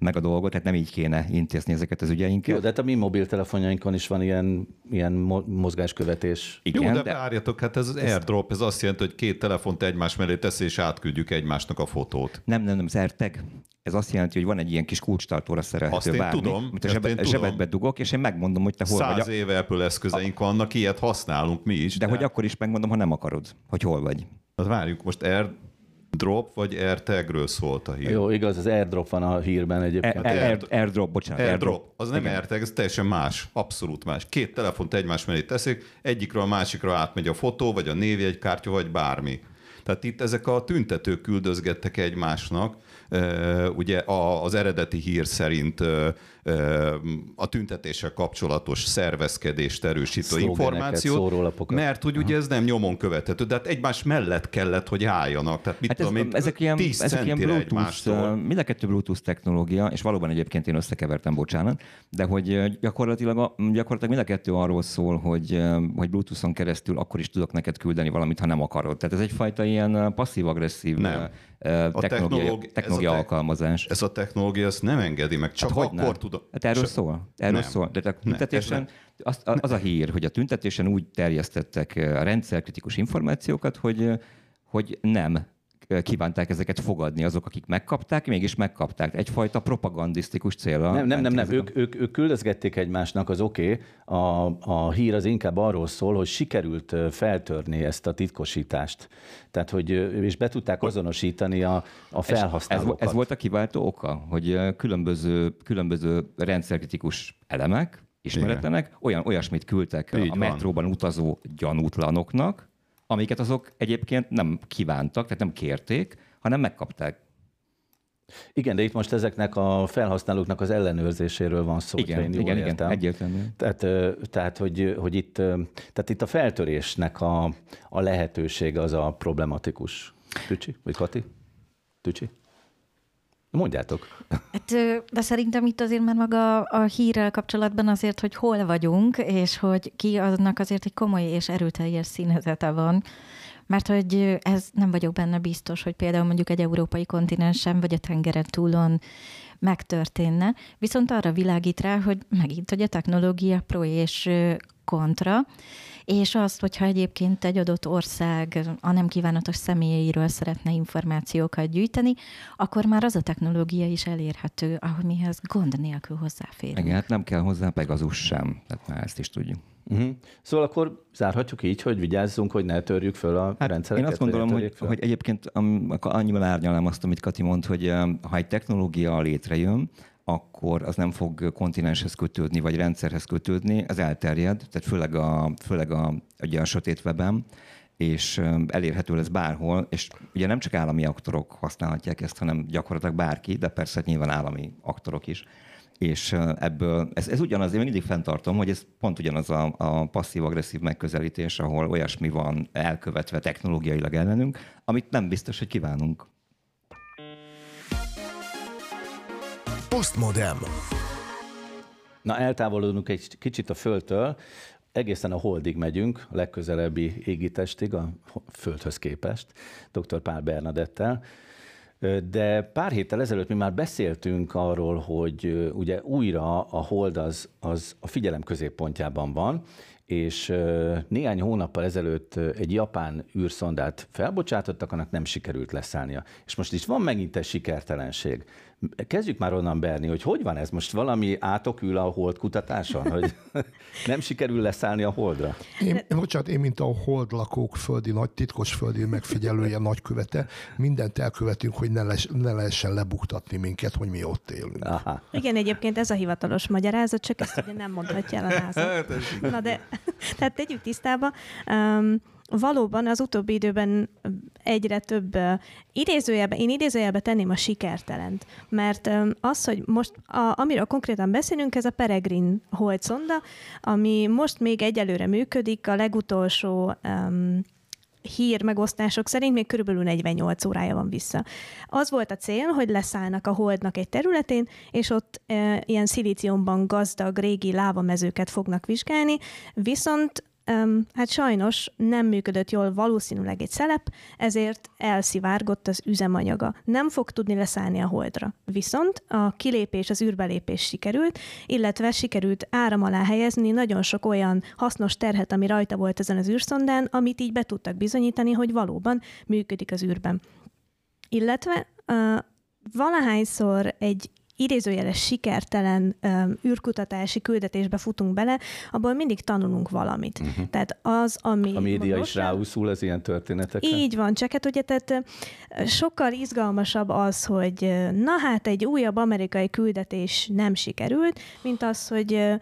meg a dolgot, tehát nem így kéne intézni ezeket az ügyeinket. Jó, de hát a mi mobiltelefonjainkon is van ilyen, ilyen mozgáskövetés. Igen, Jó, de, de várjatok, hát ez az airdrop, ez azt jelenti, hogy két telefont egymás mellé tesz, és átküldjük egymásnak a fotót. Nem, nem, nem, az AirTag. Ez azt jelenti, hogy van egy ilyen kis kulcstartóra szerelhető azt én bármi, tudom, amit a zsebed, zsebedbe dugok, és én megmondom, hogy te hol Száz vagy. Száz éve Apple eszközeink a... vannak, ilyet használunk mi is. De, de hogy akkor is megmondom, ha nem akarod, hogy hol vagy. Hát várjuk, most Air Drop vagy AirTagről szólt a hír? Jó, igaz, az airdrop van a hírben egyébként. Air, air, airdrop, bocsánat. AirDrop. Az nem AirTag, ez teljesen más. Abszolút más. Két telefont egymás mellé teszik, egyikről a másikra átmegy a fotó, vagy a névjegykártya, vagy bármi. Tehát itt ezek a tüntetők küldözgettek egymásnak, ugye az eredeti hír szerint a tüntetéssel kapcsolatos szervezkedést erősítő Szlogeneket, információt, mert hogy ugye ez nem nyomon követhető, de hát egymás mellett kellett, hogy álljanak. Tehát mit Hát ez, én, ezek ilyen, 10 ezek ilyen Bluetooth, mind a kettő Bluetooth technológia, és valóban egyébként én összekevertem, bocsánat, de hogy gyakorlatilag, a, gyakorlatilag mind a kettő arról szól, hogy, hogy Bluetooth-on keresztül akkor is tudok neked küldeni valamit, ha nem akarod. Tehát ez egyfajta ilyen passzív-agresszív technológia, technológi- technológia ez a te- alkalmazás. Ez a technológia ezt nem engedi meg, csak Hát akkor nem? Tudom. Hát erről Csak- szól. Erről Nem. szól. De a Nem, tüntetésen, ez az, az a hír, hogy a tüntetésen úgy terjesztettek a rendszerkritikus információkat, hogy, hogy nem kívánták ezeket fogadni azok, akik megkapták, mégis megkapták. Egyfajta propagandisztikus célra. Nem, nem, nem, nem. Ők, ők, ők küldözgették egymásnak, az oké. Okay. A, a hír az inkább arról szól, hogy sikerült feltörni ezt a titkosítást. Tehát, hogy és be tudták azonosítani a, a Ez, ez, felhasználókat. ez volt a kiváltó oka, hogy különböző, különböző rendszerkritikus elemek, ismeretlenek, olyan, olyasmit küldtek Így a van. metróban utazó gyanútlanoknak, amiket azok egyébként nem kívántak, tehát nem kérték, hanem megkapták. Igen, de itt most ezeknek a felhasználóknak az ellenőrzéséről van szó, Igen, én igen, igen, értem. egyértelmű. Tehát, tehát hogy, hogy itt, tehát itt a feltörésnek a, a lehetősége az a problematikus. Tücsi? Vagy Kati? Tücsi? Mondjátok. Hát, de szerintem itt azért már maga a hírrel kapcsolatban azért, hogy hol vagyunk, és hogy ki aznak azért egy komoly és erőteljes színezete van. Mert hogy ez nem vagyok benne biztos, hogy például mondjuk egy európai kontinensen vagy a tengeren túlon megtörténne. Viszont arra világít rá, hogy megint, hogy a technológia pro és kontra, és azt, hogyha egyébként egy adott ország a nem kívánatos személyeiről szeretne információkat gyűjteni, akkor már az a technológia is elérhető, amihez gond nélkül hozzáférünk. Igen, hát nem kell hozzá Pegazus sem, tehát már ezt is tudjuk. Uh-huh. Szóval akkor zárhatjuk így, hogy vigyázzunk, hogy ne törjük föl a Hát rendszereket. én azt gondolom, hogy, föl. hogy egyébként annyival árnyalnám azt, amit Kati mond, hogy ha egy technológia létrejön, akkor az nem fog kontinenshez kötődni, vagy rendszerhez kötődni, ez elterjed, tehát főleg a, főleg a, ugye a sötét webben, és elérhető lesz bárhol, és ugye nem csak állami aktorok használhatják ezt, hanem gyakorlatilag bárki, de persze hát nyilván állami aktorok is. És ebből, ez, ez ugyanaz, én mindig fenntartom, hogy ez pont ugyanaz a, a passzív-agresszív megközelítés, ahol olyasmi van elkövetve technológiailag ellenünk, amit nem biztos, hogy kívánunk. Postmodem. Na, eltávolodunk egy kicsit a Földtől, egészen a Holdig megyünk, a legközelebbi égitestig, a Földhöz képest, dr. Pál Bernadettel. De pár héttel ezelőtt mi már beszéltünk arról, hogy ugye újra a Hold az, az a figyelem középpontjában van, és néhány hónappal ezelőtt egy japán űrszondát felbocsátottak, annak nem sikerült leszállnia. És most is van megint egy sikertelenség. Kezdjük már onnan Berni, hogy hogy van ez? Most valami átokül a hold kutatáson, hogy nem sikerül leszállni a holdra? Én, bocsánat, én, mint a hold lakók földi nagy, titkos földi megfigyelője, nagykövete, mindent elkövetünk, hogy ne, les, ne lehessen lebuktatni minket, hogy mi ott élünk. Aha. Igen, egyébként ez a hivatalos magyarázat, csak ezt ugye nem mondhatja el a NASA. Na de, tehát tegyük tisztába. Um, valóban az utóbbi időben egyre több idézőjelbe, én idézőjelbe tenném a sikertelent, mert az, hogy most, a, amiről konkrétan beszélünk, ez a Peregrine holdszonda, ami most még egyelőre működik, a legutolsó um, hír megosztások szerint még körülbelül 48 órája van vissza. Az volt a cél, hogy leszállnak a holdnak egy területén, és ott e, ilyen szilíciumban gazdag régi lávamezőket fognak vizsgálni, viszont Um, hát sajnos nem működött jól valószínűleg egy szelep, ezért elszivárgott az üzemanyaga. Nem fog tudni leszállni a holdra. Viszont a kilépés, az űrbelépés sikerült, illetve sikerült áram alá helyezni nagyon sok olyan hasznos terhet, ami rajta volt ezen az űrszondán, amit így be tudtak bizonyítani, hogy valóban működik az űrben. Illetve uh, valahányszor egy idézőjeles sikertelen um, űrkutatási küldetésbe futunk bele, abból mindig tanulunk valamit. Uh-huh. Tehát az, ami... A média is ráúszul az ilyen történetekre? Így van, csak hát ugye tehát sokkal izgalmasabb az, hogy na hát egy újabb amerikai küldetés nem sikerült, mint az, hogy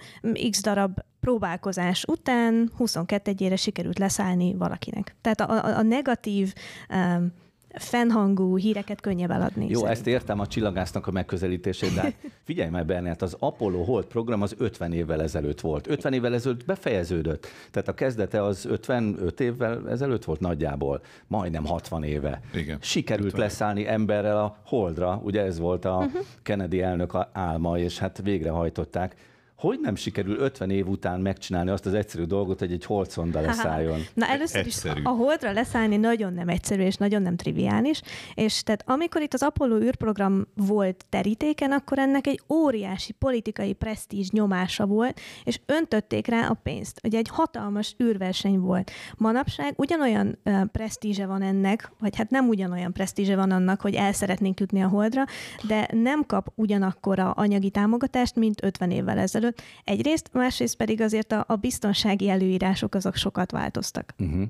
x darab próbálkozás után 22 egyére sikerült leszállni valakinek. Tehát a, a, a negatív um, fennhangú híreket könnyebb eladni. Jó, szerintem. ezt értem a csillagásznak a megközelítését, de hát figyelj meg, Bernát, az Apollo Hold program az 50 évvel ezelőtt volt. 50 évvel ezelőtt befejeződött. Tehát a kezdete az 55 évvel ezelőtt volt nagyjából, majdnem 60 éve. Igen. Sikerült leszállni emberrel a Holdra, ugye ez volt a uh-huh. Kennedy elnök álma, és hát végrehajtották hogy nem sikerül 50 év után megcsinálni azt az egyszerű dolgot, hogy egy holdszonda leszálljon? Na először egyszerű. is a holdra leszállni nagyon nem egyszerű, és nagyon nem triviális, és tehát amikor itt az Apollo űrprogram volt terítéken, akkor ennek egy óriási politikai presztízs nyomása volt, és öntötték rá a pénzt. Ugye egy hatalmas űrverseny volt. Manapság ugyanolyan uh, presztízse van ennek, vagy hát nem ugyanolyan presztízse van annak, hogy el szeretnénk jutni a holdra, de nem kap ugyanakkora anyagi támogatást, mint 50 évvel ezelőtt, ezelőtt. Egyrészt, másrészt pedig azért a, a biztonsági előírások azok sokat változtak. Uh-huh.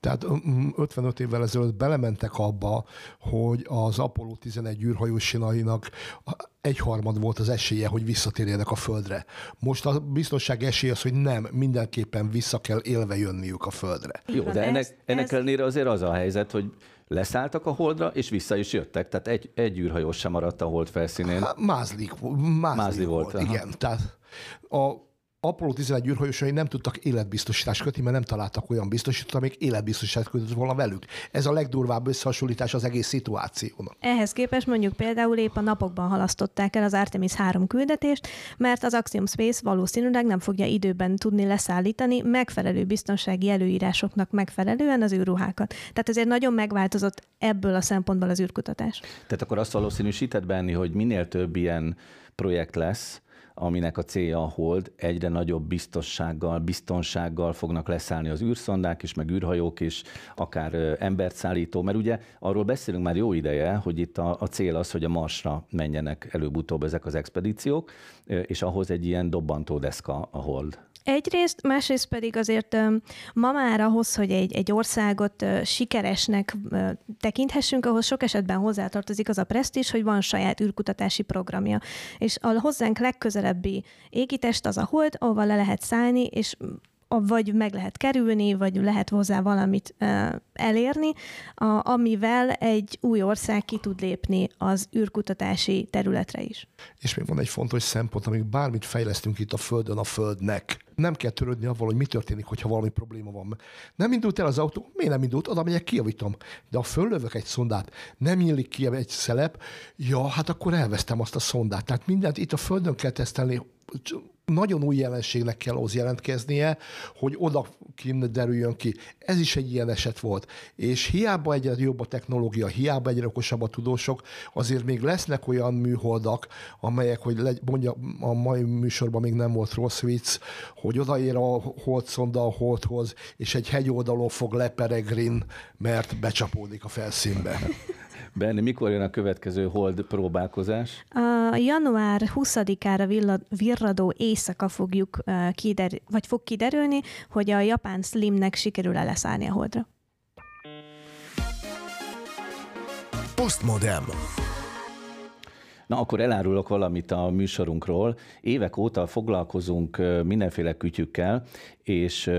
Tehát 55 évvel ezelőtt belementek abba, hogy az Apollo 11 űrhajósinainak egyharmad volt az esélye, hogy visszatérjenek a Földre. Most a biztonság esélye az, hogy nem, mindenképpen vissza kell élve jönniük a Földre. Jó, de ennek, ennek ellenére azért az a helyzet, hogy leszálltak a holdra, és vissza is jöttek. Tehát egy, egy űrhajós sem maradt a hold felszínén. Mázlik, mázlik, mázli volt. volt igen, tehát a Apollo 11 űrhajósai nem tudtak életbiztosítást kötni, mert nem találtak olyan biztosítót, amik életbiztosítást kötött volna velük. Ez a legdurvább összehasonlítás az egész szituációnak. Ehhez képest mondjuk például épp a napokban halasztották el az Artemis 3 küldetést, mert az Axiom Space valószínűleg nem fogja időben tudni leszállítani megfelelő biztonsági előírásoknak megfelelően az űrruhákat. Tehát ezért nagyon megváltozott ebből a szempontból az űrkutatás. Tehát akkor azt valószínűsített benni, hogy minél több ilyen projekt lesz, aminek a célja a hold, egyre nagyobb biztossággal, biztonsággal fognak leszállni az űrszondák is, meg űrhajók is, akár embert szállító, mert ugye arról beszélünk már jó ideje, hogy itt a, a cél az, hogy a Marsra menjenek előbb-utóbb ezek az expedíciók, és ahhoz egy ilyen dobbantódeszka a hold. Egyrészt, másrészt pedig azért ma már ahhoz, hogy egy, egy országot sikeresnek tekinthessünk, ahhoz sok esetben hozzátartozik az a presztis, hogy van saját űrkutatási programja. És a hozzánk legközelebbi égitest az a hold, ahova le lehet szállni, és vagy meg lehet kerülni, vagy lehet hozzá valamit elérni, amivel egy új ország ki tud lépni az űrkutatási területre is. És még van egy fontos szempont, amíg bármit fejlesztünk itt a Földön a Földnek, nem kell törődni avval, hogy mi történik, hogyha valami probléma van. Nem indult el az autó, miért nem indult? Oda megyek, kiavítom. De ha föllövök egy szondát, nem nyílik ki egy szelep, ja, hát akkor elvesztem azt a szondát. Tehát mindent itt a Földön kell tesztelni, nagyon új jelenségnek kell ahhoz jelentkeznie, hogy oda derüljön ki. Ez is egy ilyen eset volt. És hiába egyre jobb a technológia, hiába egyre okosabb a tudósok, azért még lesznek olyan műholdak, amelyek, hogy legy, mondja, a mai műsorban még nem volt rossz vicc, hogy odaér a holdszonda a holdhoz, és egy hegyoldalon fog leperegrin, mert becsapódik a felszínbe. Benni, mikor jön a következő hold próbálkozás? A január 20-ára virradó éjszaka fogjuk kider- vagy fog kiderülni, hogy a japán Slimnek sikerül-e leszállni a holdra. Postmodem. Na, akkor elárulok valamit a műsorunkról. Évek óta foglalkozunk mindenféle kütyükkel, és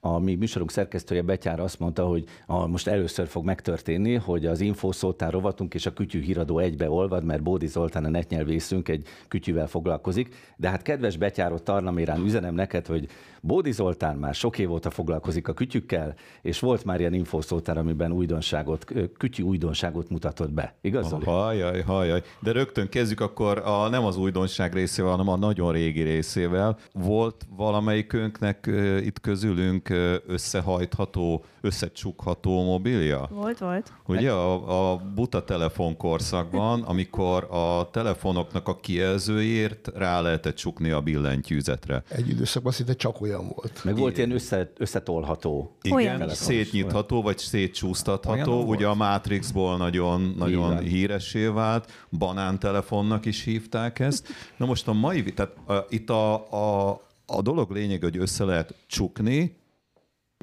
a mi műsorunk szerkesztője Betyár azt mondta, hogy a, most először fog megtörténni, hogy az infószótár rovatunk és a kütyű híradó egybe olvad, mert Bódi Zoltán a netnyelvészünk egy kütyűvel foglalkozik. De hát kedves Betyárot Tarnamérán üzenem neked, hogy Bódi Zoltán már sok év óta foglalkozik a kütyükkel, és volt már ilyen infószótár, amiben újdonságot, kütyű újdonságot mutatott be. Igaz, Zoli? Hajaj, hajaj. De rögtön kezdjük akkor a, nem az újdonság részével, hanem a nagyon régi részével. Volt valamelyikünknek itt közülünk összehajtható, összecsukható mobilja? Volt, volt. Ugye a, a buta telefonkorszakban, amikor a telefonoknak a kijelzőért rá lehetett csukni a billentyűzetre. Egy időszakban szinte csak olyan volt. Meg volt ilyen össze, összetolható. Igen, olyan. szétnyitható, vagy szétcsúsztatható. Ugye a Matrixból nagyon, nagyon híressé vált. Banán telefonnak is hívták ezt. Na most a mai, tehát a, itt a, a, a dolog lényeg, hogy össze lehet csukni,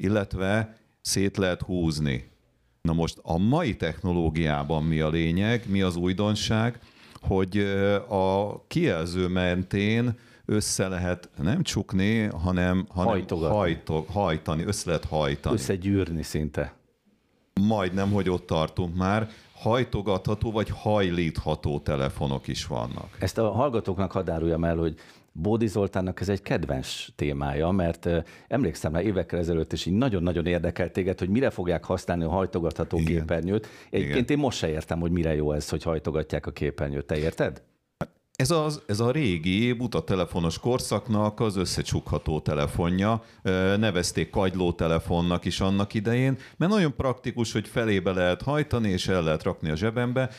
illetve szét lehet húzni. Na most a mai technológiában mi a lényeg, mi az újdonság, hogy a kijelző mentén össze lehet nem csukni, hanem, hanem hajtog, hajtani, össze lehet hajtani. Összegyűrni szinte. Majdnem, hogy ott tartunk már hajtogatható vagy hajlítható telefonok is vannak. Ezt a hallgatóknak hadd el, hogy Bódi Zoltánnak ez egy kedvenc témája, mert emlékszem rá évekkel ezelőtt is így nagyon-nagyon érdekelt téged, hogy mire fogják használni a hajtogatható Igen. képernyőt. Egyébként Igen. én most se értem, hogy mire jó ez, hogy hajtogatják a képernyőt. Te érted? Ez, az, ez a régi buta telefonos korszaknak az összecsukható telefonja. Nevezték kagyló telefonnak is annak idején, mert nagyon praktikus, hogy felébe lehet hajtani, és el lehet rakni a zsebembe.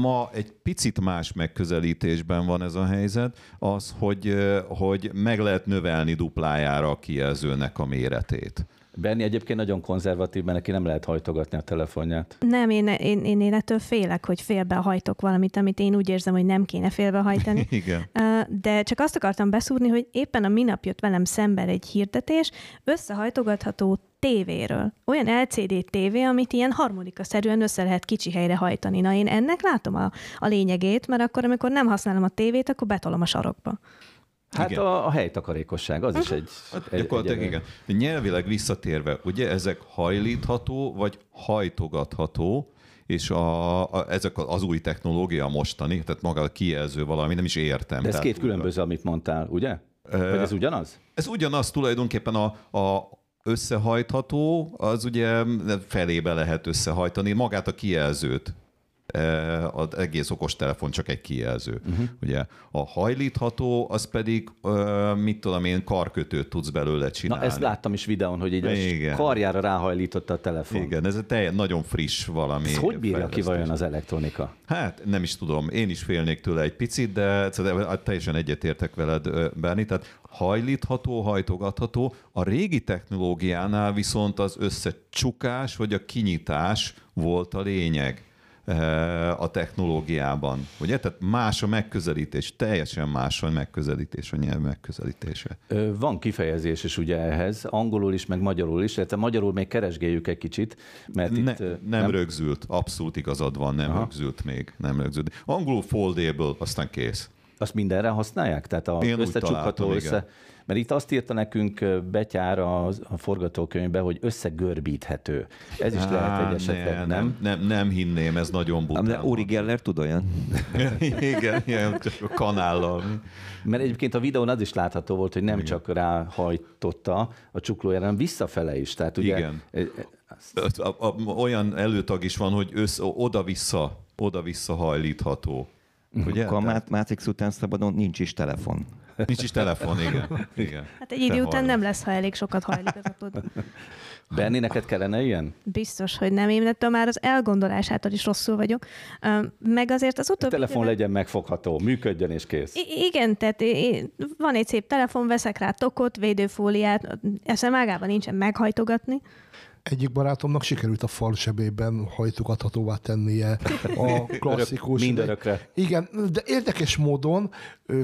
Ma egy picit más megközelítésben van ez a helyzet, az, hogy, hogy meg lehet növelni duplájára a kijelzőnek a méretét. Berni egyébként nagyon konzervatív, mert neki nem lehet hajtogatni a telefonját. Nem, én, én, én, én ettől félek, hogy félbehajtok valamit, amit én úgy érzem, hogy nem kéne félbehajtani. Igen. De csak azt akartam beszúrni, hogy éppen a minap jött velem szemben egy hirdetés, összehajtogatható tévéről. Olyan LCD tévé, amit ilyen harmonikaszerűen össze lehet kicsi helyre hajtani. Na én ennek látom a, a lényegét, mert akkor, amikor nem használom a tévét, akkor betolom a sarokba. Hát igen. a, a helytakarékosság, az is egy... Hát egy, gyakorlatilag egy, igen. Nyelvileg visszatérve, ugye ezek hajlítható, vagy hajtogatható, és a, a, ezek az új technológia mostani, tehát maga a kijelző valami, nem is értem. De ez két különböző, amit mondtál, ugye? Vagy ez ugyanaz? Ez ugyanaz tulajdonképpen a, a összehajtható, az ugye felébe lehet összehajtani magát a kijelzőt az egész okostelefon csak egy kijelző. Uh-huh. Ugye a hajlítható, az pedig, mit tudom én, karkötőt tudsz belőle csinálni. Na, ezt láttam is videón, hogy Igen. karjára ráhajlította a telefon. Igen, ez egy nagyon friss valami. Ez hogy bírja ki vajon az elektronika? Hát nem is tudom, én is félnék tőle egy picit, de teljesen egyetértek veled, Berni, tehát hajlítható, hajtogatható. A régi technológiánál viszont az összecsukás vagy a kinyitás volt a lényeg a technológiában. Ugye? Tehát más a megközelítés, teljesen más a megközelítés, a nyelv megközelítése. Van kifejezés is ugye ehhez, angolul is, meg magyarul is, illetve magyarul még keresgéljük egy kicsit, mert ne, itt... Nem, nem rögzült, abszolút igazad van, nem Aha. rögzült még, nem rögzült. Angolul foldable, aztán kész. Azt mindenre használják? Tehát a Én összecsukható össze... Mert itt azt írta nekünk Betyár a, a forgatókönyvbe, hogy összegörbíthető. Ez is Há, lehet egy esetben, ne, nem? Nem, nem? Hinném, ez nagyon bután. De Uri Geller tud olyan? igen, ilyen a kanállal. Mert egyébként a videón az is látható volt, hogy nem Igen. csak ráhajtotta a csuklójára, hanem visszafele is. Tehát ugye, Igen. Azt... A, a, olyan előtag is van, hogy össze, oda-vissza, oda-vissza hajlítható. Ugye? Akkor a Matrix után szabadon nincs is telefon. Nincs is telefon, igen. igen. Hát egy idő után nem lesz, ha elég sokat hajlítgatod. Benni, neked kellene ilyen? Biztos, hogy nem. Én ettől már az elgondolásától is rosszul vagyok. Meg azért az utóbbi... A telefon éve... legyen megfogható, működjön és kész. I- igen, tehát én, van egy szép telefon, veszek rá tokot, védőfóliát, eszem ágában nincsen meghajtogatni. Egyik barátomnak sikerült a fal sebében hajtogathatóvá tennie a klasszikus. Mindörökre. Igen, de érdekes módon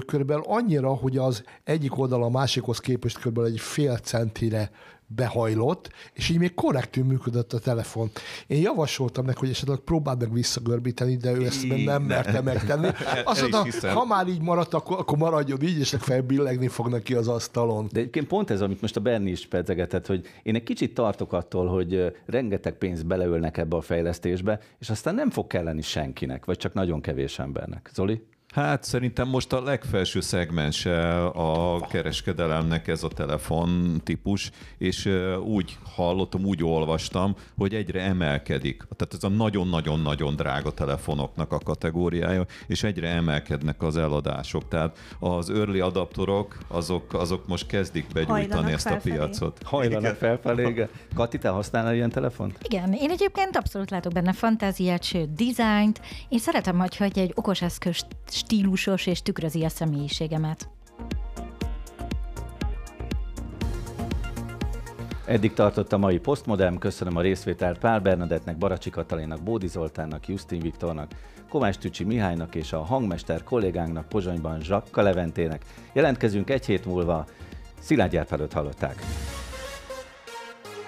körülbelül annyira, hogy az egyik oldal a másikhoz képest körülbelül egy fél centire behajlott, és így még korrektül működött a telefon. Én javasoltam neki, hogy esetleg próbáld meg visszagörbíteni, de ő ezt nem, nem merte megtenni. Azt mondta, ha már így maradt, akkor, akkor maradjon így, és legfeljebb billegni fog neki az asztalon. De egyébként pont ez, amit most a Berni is pedzegetett, hogy én egy kicsit tartok attól, hogy rengeteg pénzt beleölnek ebbe a fejlesztésbe, és aztán nem fog kelleni senkinek, vagy csak nagyon kevés embernek. Zoli? Hát szerintem most a legfelső szegmense a kereskedelemnek ez a telefon típus, és úgy hallottam, úgy olvastam, hogy egyre emelkedik. Tehát ez a nagyon-nagyon-nagyon drága telefonoknak a kategóriája, és egyre emelkednek az eladások. Tehát az early adaptorok, azok, azok most kezdik begyújtani Hajlanak ezt felfelé. a piacot. Hajlanak felfelé, igen. Kati, te használnál ilyen telefont? Igen, én egyébként abszolút látok benne fantáziát, sőt, dizájnt. Én szeretem, hogyha egy okos eszközt stílusos és tükrözi a személyiségemet. Eddig tartott a mai Postmodern, köszönöm a részvételt Pál Bernadettnek, Baracsi Katalinnak, Bódi Zoltánnak, Justin Viktornak, Kovács Tücsi Mihálynak és a hangmester kollégánknak Pozsonyban Zsakka Leventének. Jelentkezünk egy hét múlva, Szilágy Árpádot hallották.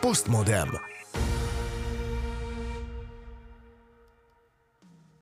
Postmodern.